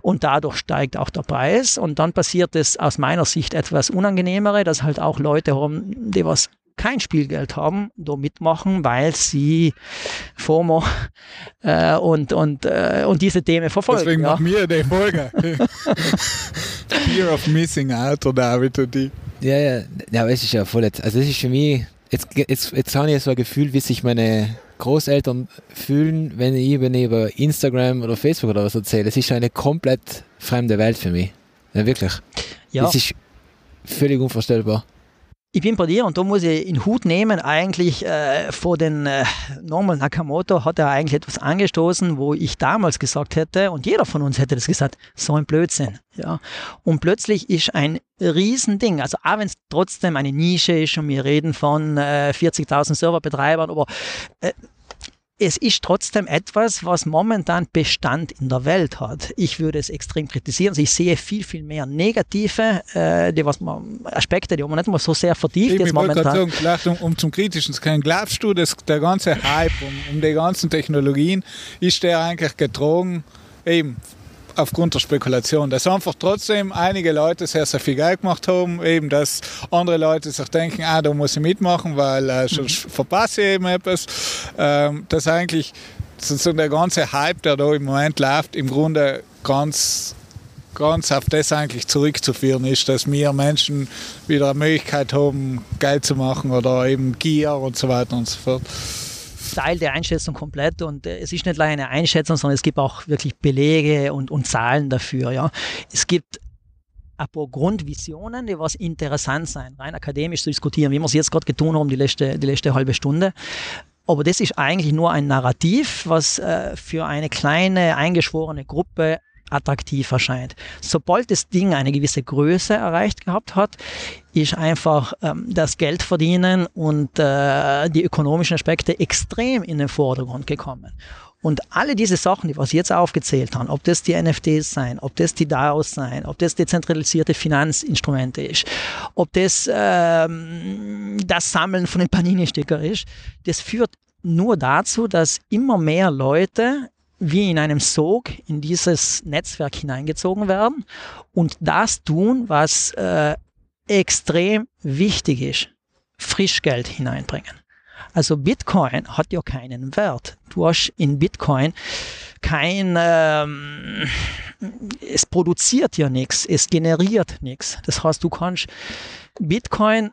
und dadurch steigt auch der Preis und dann passiert es aus meiner Sicht etwas unangenehmere, dass halt auch Leute haben, die was kein Spielgeld haben, da mitmachen, weil sie FOMO äh, und, und, äh, und diese Themen verfolgen. Deswegen ja. machen wir die Folge. Fear of Missing Out, oder David und die. Ja, ja, ja, aber es ist ja voll jetzt, also es ist für mich, jetzt, jetzt, jetzt habe ich so ein Gefühl, wie sich meine Großeltern fühlen, wenn ich, wenn ich über Instagram oder Facebook oder was erzähle. Es ist eine komplett fremde Welt für mich. Ja, wirklich. Ja. Es ist völlig unvorstellbar. Ich bin bei dir und da muss ich in Hut nehmen, eigentlich äh, vor den äh, Norman Nakamoto hat er eigentlich etwas angestoßen, wo ich damals gesagt hätte und jeder von uns hätte das gesagt, so ein Blödsinn. Ja. Und plötzlich ist ein Riesending, also auch wenn es trotzdem eine Nische ist und wir reden von äh, 40.000 Serverbetreibern, aber äh, es ist trotzdem etwas, was momentan Bestand in der Welt hat. Ich würde es extrem kritisieren. Also ich sehe viel, viel mehr negative äh, die, was man, Aspekte, die man nicht mal so sehr vertieft ich jetzt momentan. Sagen, um, um zum Kritischen zu können, glaubst du, dass der ganze Hype um, um die ganzen Technologien, ist der eigentlich getrogen eben aufgrund der Spekulation, dass einfach trotzdem einige Leute sehr, sehr viel Geld gemacht haben, eben dass andere Leute sich denken, ah, da muss ich mitmachen, weil äh, sonst mhm. verpasse ich eben etwas. Ähm, dass eigentlich so der ganze Hype, der da im Moment läuft, im Grunde ganz ganz auf das eigentlich zurückzuführen ist, dass wir Menschen wieder eine Möglichkeit haben, Geld zu machen oder eben Gier und so weiter und so fort teile die Einschätzung komplett und äh, es ist nicht nur eine Einschätzung, sondern es gibt auch wirklich Belege und, und Zahlen dafür. Ja. Es gibt ein paar Grundvisionen, die was interessant sein, rein akademisch zu diskutieren, wie wir es jetzt gerade getan haben, die letzte, die letzte halbe Stunde. Aber das ist eigentlich nur ein Narrativ, was äh, für eine kleine, eingeschworene Gruppe attraktiv erscheint. Sobald das Ding eine gewisse Größe erreicht gehabt hat, ist einfach ähm, das Geld verdienen und äh, die ökonomischen Aspekte extrem in den Vordergrund gekommen. Und alle diese Sachen, die was jetzt aufgezählt haben, ob das die NFTs sein, ob das die DAOs sein, ob das dezentralisierte Finanzinstrumente ist, ob das ähm, das Sammeln von den Panini-Sticker ist, das führt nur dazu, dass immer mehr Leute wie in einem Sog in dieses Netzwerk hineingezogen werden und das tun, was äh, extrem wichtig ist, Frischgeld hineinbringen. Also Bitcoin hat ja keinen Wert. Du hast in Bitcoin kein, ähm, es produziert ja nichts, es generiert nichts. Das heißt, du kannst Bitcoin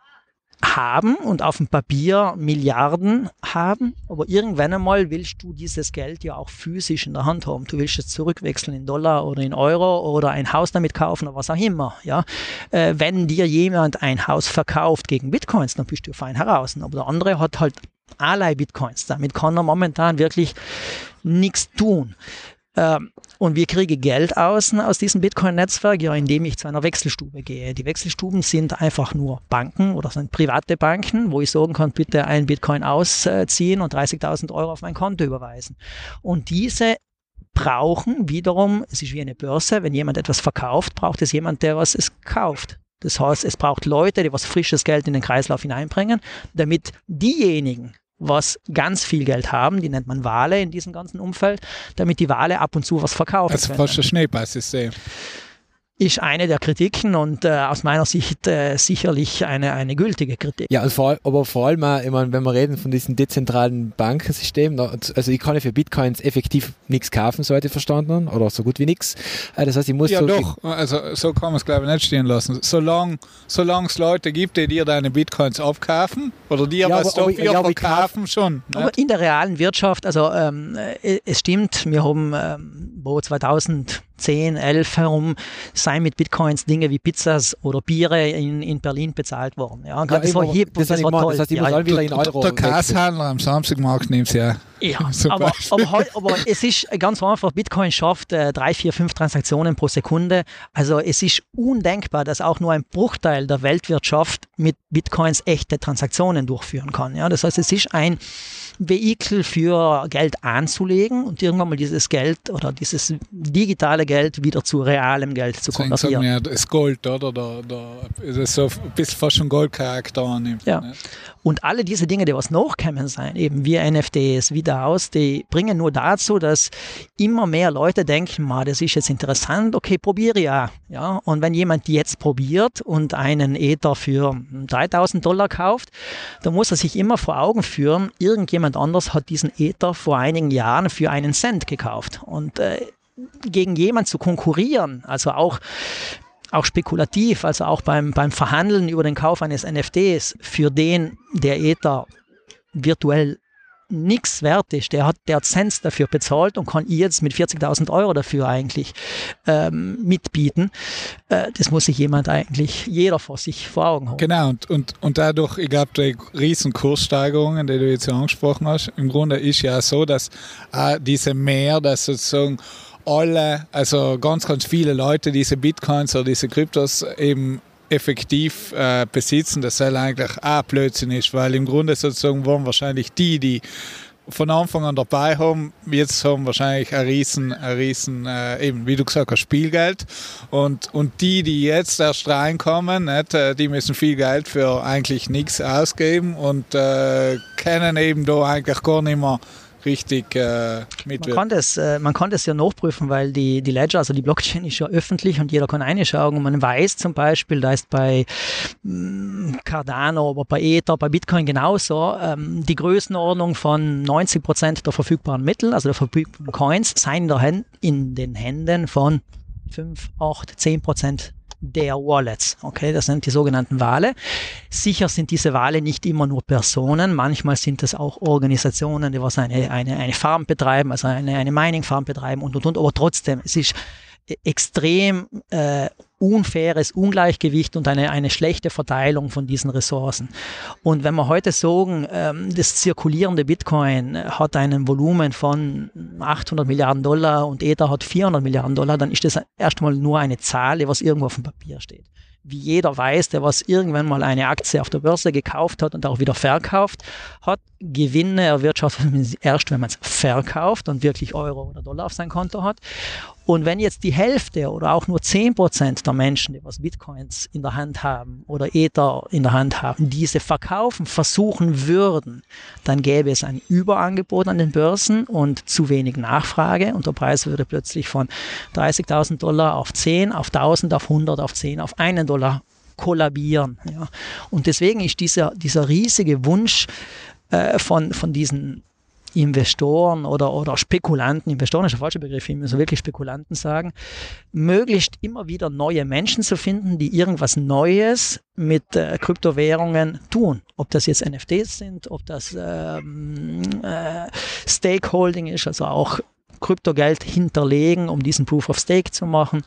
haben und auf dem Papier Milliarden haben, aber irgendwann einmal willst du dieses Geld ja auch physisch in der Hand haben. Du willst es zurückwechseln in Dollar oder in Euro oder ein Haus damit kaufen oder was auch immer. Ja? Äh, wenn dir jemand ein Haus verkauft gegen Bitcoins, dann bist du fein heraus. Aber der andere hat halt allerlei Bitcoins. Damit kann er momentan wirklich nichts tun. Ähm, und wir kriegen Geld außen aus diesem Bitcoin-Netzwerk, ja, indem ich zu einer Wechselstube gehe. Die Wechselstuben sind einfach nur Banken oder sind private Banken, wo ich sagen kann, bitte ein Bitcoin ausziehen und 30.000 Euro auf mein Konto überweisen. Und diese brauchen wiederum, es ist wie eine Börse, wenn jemand etwas verkauft, braucht es jemand, der was es kauft. Das heißt, es braucht Leute, die was frisches Geld in den Kreislauf hineinbringen, damit diejenigen, was ganz viel Geld haben, die nennt man Wale in diesem ganzen Umfeld, damit die Wale ab und zu was verkaufen also können. Fast ein Schneeballsystem ist eine der Kritiken und äh, aus meiner Sicht äh, sicherlich eine, eine gültige Kritik. Ja, vor, aber vor allem, ich meine, wenn wir reden von diesem dezentralen Bankensystem, also ich kann ja für Bitcoins effektiv nichts kaufen, so hätte ich verstanden, oder so gut wie nichts. Äh, das heißt, ich muss ja so doch, also so kann man es glaube ich nicht stehen lassen. Solange es Leute gibt, die dir deine Bitcoins aufkaufen oder dir ja, was aber, dafür ja, verkaufen, schon. Aber nicht? in der realen Wirtschaft, also ähm, äh, es stimmt, wir haben ähm, wo 2000 10, 11 herum sei mit Bitcoins Dinge wie Pizzas oder Biere in, in Berlin bezahlt worden. Ja, ja das, war, hip, das, das war toll. Das heißt, ich muss ja, wieder in Euro Der Kasshandler am Samstagmarkt nimmt es ja. Ja, aber, aber, aber, es ist ganz einfach, Bitcoin schafft äh, drei, vier, fünf Transaktionen pro Sekunde. Also es ist undenkbar, dass auch nur ein Bruchteil der Weltwirtschaft mit Bitcoins echte Transaktionen durchführen kann. Ja, das heißt, es ist ein Vehikel für Geld anzulegen und irgendwann mal dieses Geld oder dieses digitale Geld wieder zu realem Geld zu konvertieren. Ja, das Gold, oder? Da, da, ist es so ein bisschen fast schon Goldcharakter annimmt. Ja. Ne? Und alle diese Dinge, die was nachkommen sein, eben wie NFTs, wie DAOs, die bringen nur dazu, dass immer mehr Leute denken, ma, das ist jetzt interessant, okay, probiere ja. ja. Und wenn jemand jetzt probiert und einen Ether für 3000 Dollar kauft, dann muss er sich immer vor Augen führen, irgendjemand anders hat diesen Ether vor einigen Jahren für einen Cent gekauft. Und äh, gegen jemand zu konkurrieren, also auch auch spekulativ, also auch beim, beim Verhandeln über den Kauf eines NFTs, für den der Ether virtuell nichts wert ist, der hat, der hat Cents dafür bezahlt und kann jetzt mit 40.000 Euro dafür eigentlich ähm, mitbieten. Äh, das muss sich jemand eigentlich, jeder vor sich vor Augen haben. Genau, und, und, und dadurch, ich glaube, die riesen Kurssteigerungen, die du jetzt angesprochen hast, im Grunde ist ja so, dass äh, diese mehr, dass sozusagen alle, also ganz, ganz viele Leute diese Bitcoins oder diese Kryptos eben effektiv äh, besitzen, das soll eigentlich auch Blödsinn ist, weil im Grunde sozusagen waren wahrscheinlich die, die von Anfang an dabei haben, jetzt haben wahrscheinlich ein riesen, ein riesen äh, eben wie du gesagt hast, Spielgeld. Und, und die, die jetzt erst reinkommen, nicht, äh, die müssen viel Geld für eigentlich nichts ausgeben und äh, können eben da eigentlich gar nicht mehr richtig äh, mitwirken. Man kann, das, äh, man kann das ja nachprüfen, weil die, die Ledger, also die Blockchain ist ja öffentlich und jeder kann reinschauen und man weiß zum Beispiel, da ist bei mh, mm, Cardano, aber bei Ether, bei Bitcoin genauso, ähm, die Größenordnung von 90 Prozent der verfügbaren Mittel, also der verfügbaren Coins, seien in den Händen von 5, 8, 10 Prozent der Wallets. Okay, das sind die sogenannten Wale. Sicher sind diese Wale nicht immer nur Personen, manchmal sind es auch Organisationen, die was eine, eine, eine Farm betreiben, also eine, eine Mining-Farm betreiben und und und, aber trotzdem, es ist extrem äh, unfaires Ungleichgewicht und eine, eine schlechte Verteilung von diesen Ressourcen. Und wenn wir heute sagen, ähm, das zirkulierende Bitcoin hat einen Volumen von 800 Milliarden Dollar und Ether hat 400 Milliarden Dollar, dann ist das erstmal nur eine Zahl, was irgendwo auf dem Papier steht wie jeder weiß, der was irgendwann mal eine Aktie auf der Börse gekauft hat und auch wieder verkauft hat, Gewinne erwirtschaftet erst, wenn man es verkauft und wirklich Euro oder Dollar auf sein Konto hat. Und wenn jetzt die Hälfte oder auch nur 10% der Menschen, die was Bitcoins in der Hand haben oder Ether in der Hand haben, diese verkaufen, versuchen würden, dann gäbe es ein Überangebot an den Börsen und zu wenig Nachfrage und der Preis würde plötzlich von 30.000 Dollar auf 10, auf 1000, auf 100, auf 10, auf einen Dollar kollabieren. Ja. Und deswegen ist dieser, dieser riesige Wunsch äh, von, von diesen Investoren oder, oder Spekulanten, Investoren ist der falsche Begriff, ich muss wirklich Spekulanten sagen, möglichst immer wieder neue Menschen zu finden, die irgendwas Neues mit äh, Kryptowährungen tun. Ob das jetzt NFTs sind, ob das ähm, äh, Stakeholding ist, also auch Kryptogeld hinterlegen, um diesen Proof of Stake zu machen,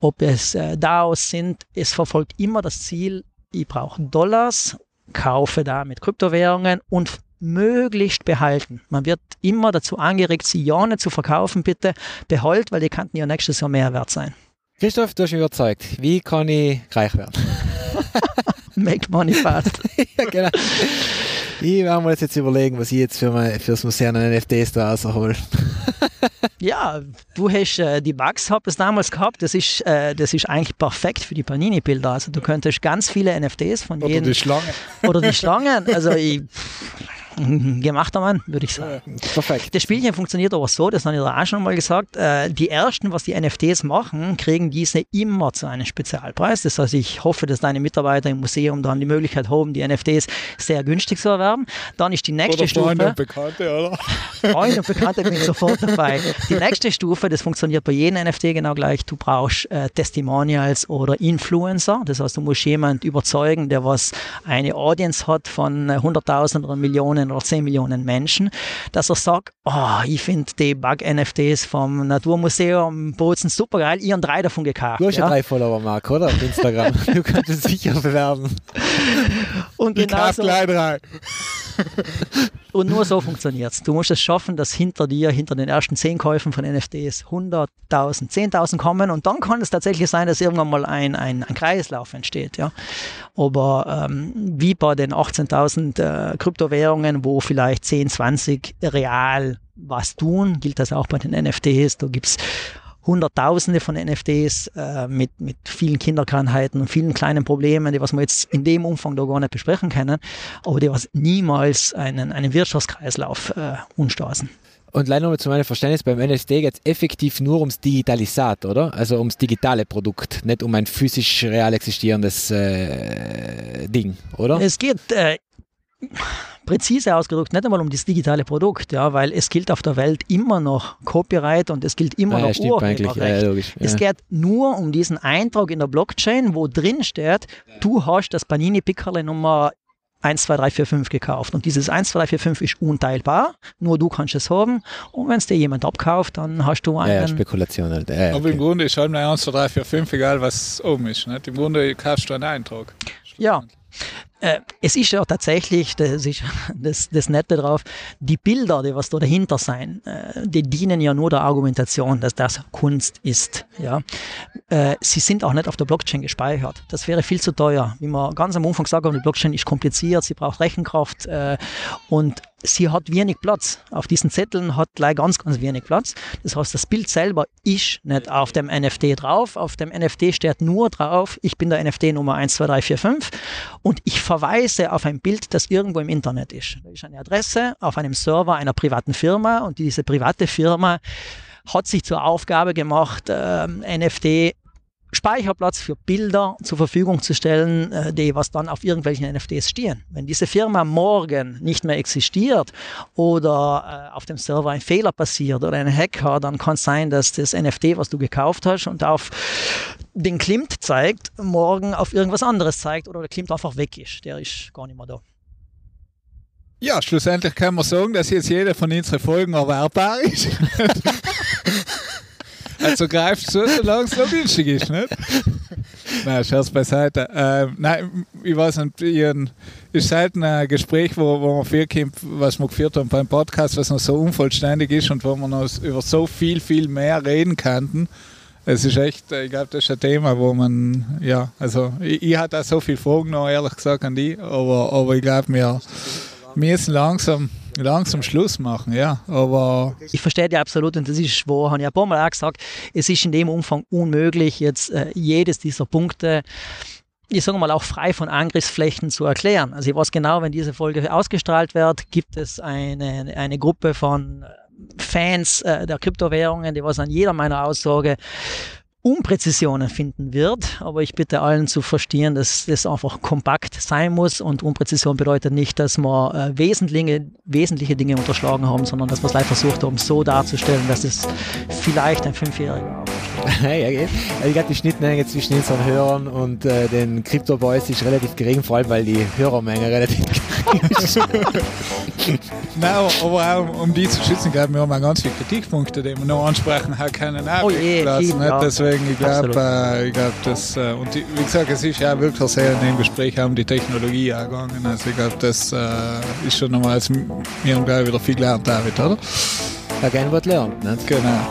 ob es äh, DAOs sind. Es verfolgt immer das Ziel, ich brauche Dollars, kaufe da mit Kryptowährungen und möglichst behalten. Man wird immer dazu angeregt, sie ja nicht zu verkaufen, bitte behalt, weil die könnten ja nächstes Jahr mehr wert sein. Christoph, du hast mich überzeugt. Wie kann ich reich werden? Make money fast. ja, genau. Ich werde mir jetzt überlegen, was ich jetzt für, mein, für das Museum an NFTs da raushole. ja, du hast äh, die Bugs hab es damals gehabt. Das ist, äh, das ist eigentlich perfekt für die Panini-Bilder. Also du könntest ganz viele NFTs von jedem. Oder die Schlangen. Oder die Schlangen. Also ich, gemachter Mann, würde ich sagen. Perfekt. Das Spielchen funktioniert aber so, das habe ich da auch schon mal gesagt, äh, die ersten, was die NFTs machen, kriegen diese immer zu einem Spezialpreis. Das heißt, ich hoffe, dass deine Mitarbeiter im Museum dann die Möglichkeit haben, die NFTs sehr günstig zu erwerben. Dann ist die nächste oder Stufe. Freunde und Bekannte, oder? Freunde und Bekannte bin ich sofort dabei. Die nächste Stufe, das funktioniert bei jedem NFT genau gleich. Du brauchst äh, Testimonials oder Influencer. Das heißt, du musst jemanden überzeugen, der was eine Audience hat von äh, Hunderttausenden oder Millionen Millionen oder 10 Millionen Menschen, dass er sagt, oh, ich finde die Bug-NFTs vom Naturmuseum Bozen super geil, ich habe drei davon gekauft. Du hast ja, drei Follower, Marc, oder? Auf Instagram. du könntest sicher bewerben. Und ich genau so, drei. Und nur so funktioniert es. Du musst es schaffen, dass hinter dir, hinter den ersten zehn Käufen von NFTs 100.000, 10.000 kommen und dann kann es tatsächlich sein, dass irgendwann mal ein, ein, ein Kreislauf entsteht. Ja. Aber ähm, wie bei den 18.000 äh, Kryptowährungen, wo vielleicht 10, 20 real was tun, gilt das auch bei den NFTs. Da gibt es Hunderttausende von NFTs äh, mit, mit vielen Kinderkrankheiten und vielen kleinen Problemen, die was wir jetzt in dem Umfang da gar nicht besprechen können, aber die was niemals einen, einen Wirtschaftskreislauf äh, umstoßen. Und leider nur zu meinem Verständnis, beim NFT geht es effektiv nur ums Digitalisat, oder? Also ums digitale Produkt, nicht um ein physisch real existierendes äh, Ding, oder? Es geht, äh, präzise ausgedrückt nicht einmal um das digitale Produkt, ja, weil es gilt auf der Welt immer noch Copyright und es gilt immer Ja, noch. Urheberrecht. Ja, logisch. Es Ja. geht nur um diesen Eintrag in der Blockchain, wo drin steht, du hast das Panini Pickerle Nummer 1, 2, 3, 4, 5 gekauft. Und dieses 1, 2, 3, 4, 5 ist unteilbar. Nur du kannst es haben. Und wenn es dir jemand abkauft, dann hast du Ja, ja, einen. Spekulation halt. Ja, ja, Aber im okay. Grunde ist halt eine 1, 2, 3, 4, 5, egal was oben ist. Nicht? Im Grunde kaufst du einen Eintrag. Ja. Äh, es ist ja tatsächlich, das ist das, das Nette drauf, die Bilder, die was da dahinter sein, äh, die dienen ja nur der Argumentation, dass das Kunst ist. Ja. Äh, sie sind auch nicht auf der Blockchain gespeichert. Das wäre viel zu teuer. Wie wir ganz am Anfang gesagt haben, die Blockchain ist kompliziert, sie braucht Rechenkraft äh, und sie hat wenig Platz. Auf diesen Zetteln hat gleich ganz, ganz wenig Platz. Das heißt, das Bild selber ist nicht auf dem NFT drauf. Auf dem NFT steht nur drauf, ich bin der NFT Nummer 12345 und ich verweise auf ein Bild, das irgendwo im Internet ist. Da ist eine Adresse auf einem Server einer privaten Firma und diese private Firma hat sich zur Aufgabe gemacht, ähm, NFT Speicherplatz für Bilder zur Verfügung zu stellen, äh, die was dann auf irgendwelchen NFTs stehen. Wenn diese Firma morgen nicht mehr existiert oder äh, auf dem Server ein Fehler passiert oder ein Hacker, dann kann es sein, dass das NFT, was du gekauft hast und auf den Klimt zeigt, morgen auf irgendwas anderes zeigt oder der Klimt einfach weg ist. Der ist gar nicht mehr da. Ja, schlussendlich kann man sagen, dass jetzt jede von unseren Folgen erwerbbar ist. also greift zu, solange es noch günstig ist, nicht? Nein, Scherz beiseite. Ähm, nein, ich weiß nicht, ich, ist selten ein Gespräch, wo, wo man viel kommt, was wir geführt haben beim Podcast, was noch so unvollständig ist und wo man noch über so viel, viel mehr reden könnten. Es ist echt, äh, ich glaube, das ist ein Thema, wo man, ja, also ich, ich hatte auch so viele Fragen noch, ehrlich gesagt, an die, aber, aber ich glaube, wir müssen langsam, langsam Schluss machen, ja, aber Ich verstehe die absolut und das ist, wo habe ich ein paar Mal auch gesagt, es ist in dem Umfang unmöglich, jetzt äh, jedes dieser Punkte ich sage mal, auch frei von Angriffsflächen zu erklären. Also ich weiß genau, wenn diese Folge ausgestrahlt wird, gibt es eine, eine Gruppe von Fans äh, der Kryptowährungen, die was an jeder meiner Aussage Unpräzisionen finden wird, aber ich bitte allen zu verstehen, dass das einfach kompakt sein muss und Unpräzision bedeutet nicht, dass wir äh, wesentliche, wesentliche Dinge unterschlagen haben, sondern dass wir es leider versucht haben, so darzustellen, dass es vielleicht ein Fünfjähriger Also ich glaube, die Schnittmenge zwischen unseren Hörern und äh, den Crypto Boys ist relativ gering, vor allem weil die Hörermenge relativ gering ist. Nein, aber auch um die zu schützen, glaube ich, wir haben auch ganz viele Kritikpunkte, die wir noch ansprechen haben können. Oh je, ja. Deswegen, ich glaube, äh, ich glaub, das, äh, und die, wie gesagt, es ist ja wirklich sehr in dem Gespräch um die Technologie angegangen. Also ich glaube, das äh, ist schon nochmal, wir haben, glaube ich, wieder viel gelernt, David, oder? Gerne was lernt. Nicht? Genau.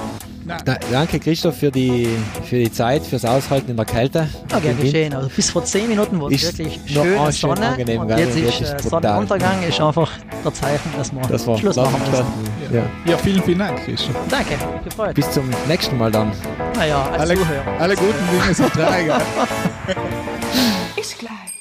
Da, danke Christoph für die, für die Zeit, fürs Aushalten in der Kälte. Ja, gern Im Wind. geschehen. Also bis vor zehn Minuten war es wirklich schöne auch schön Sonne. angenehm, und jetzt ist äh. Sonnenuntergang, ist einfach der Zeichen, dass wir Das war Schluss machen müssen. Ja. Ja, vielen, vielen Dank, Christoph. Danke, gefreut. Bis zum nächsten Mal dann. Naja, als Alle, Zuhörer. alle guten Dinge sind drei? Ist gleich.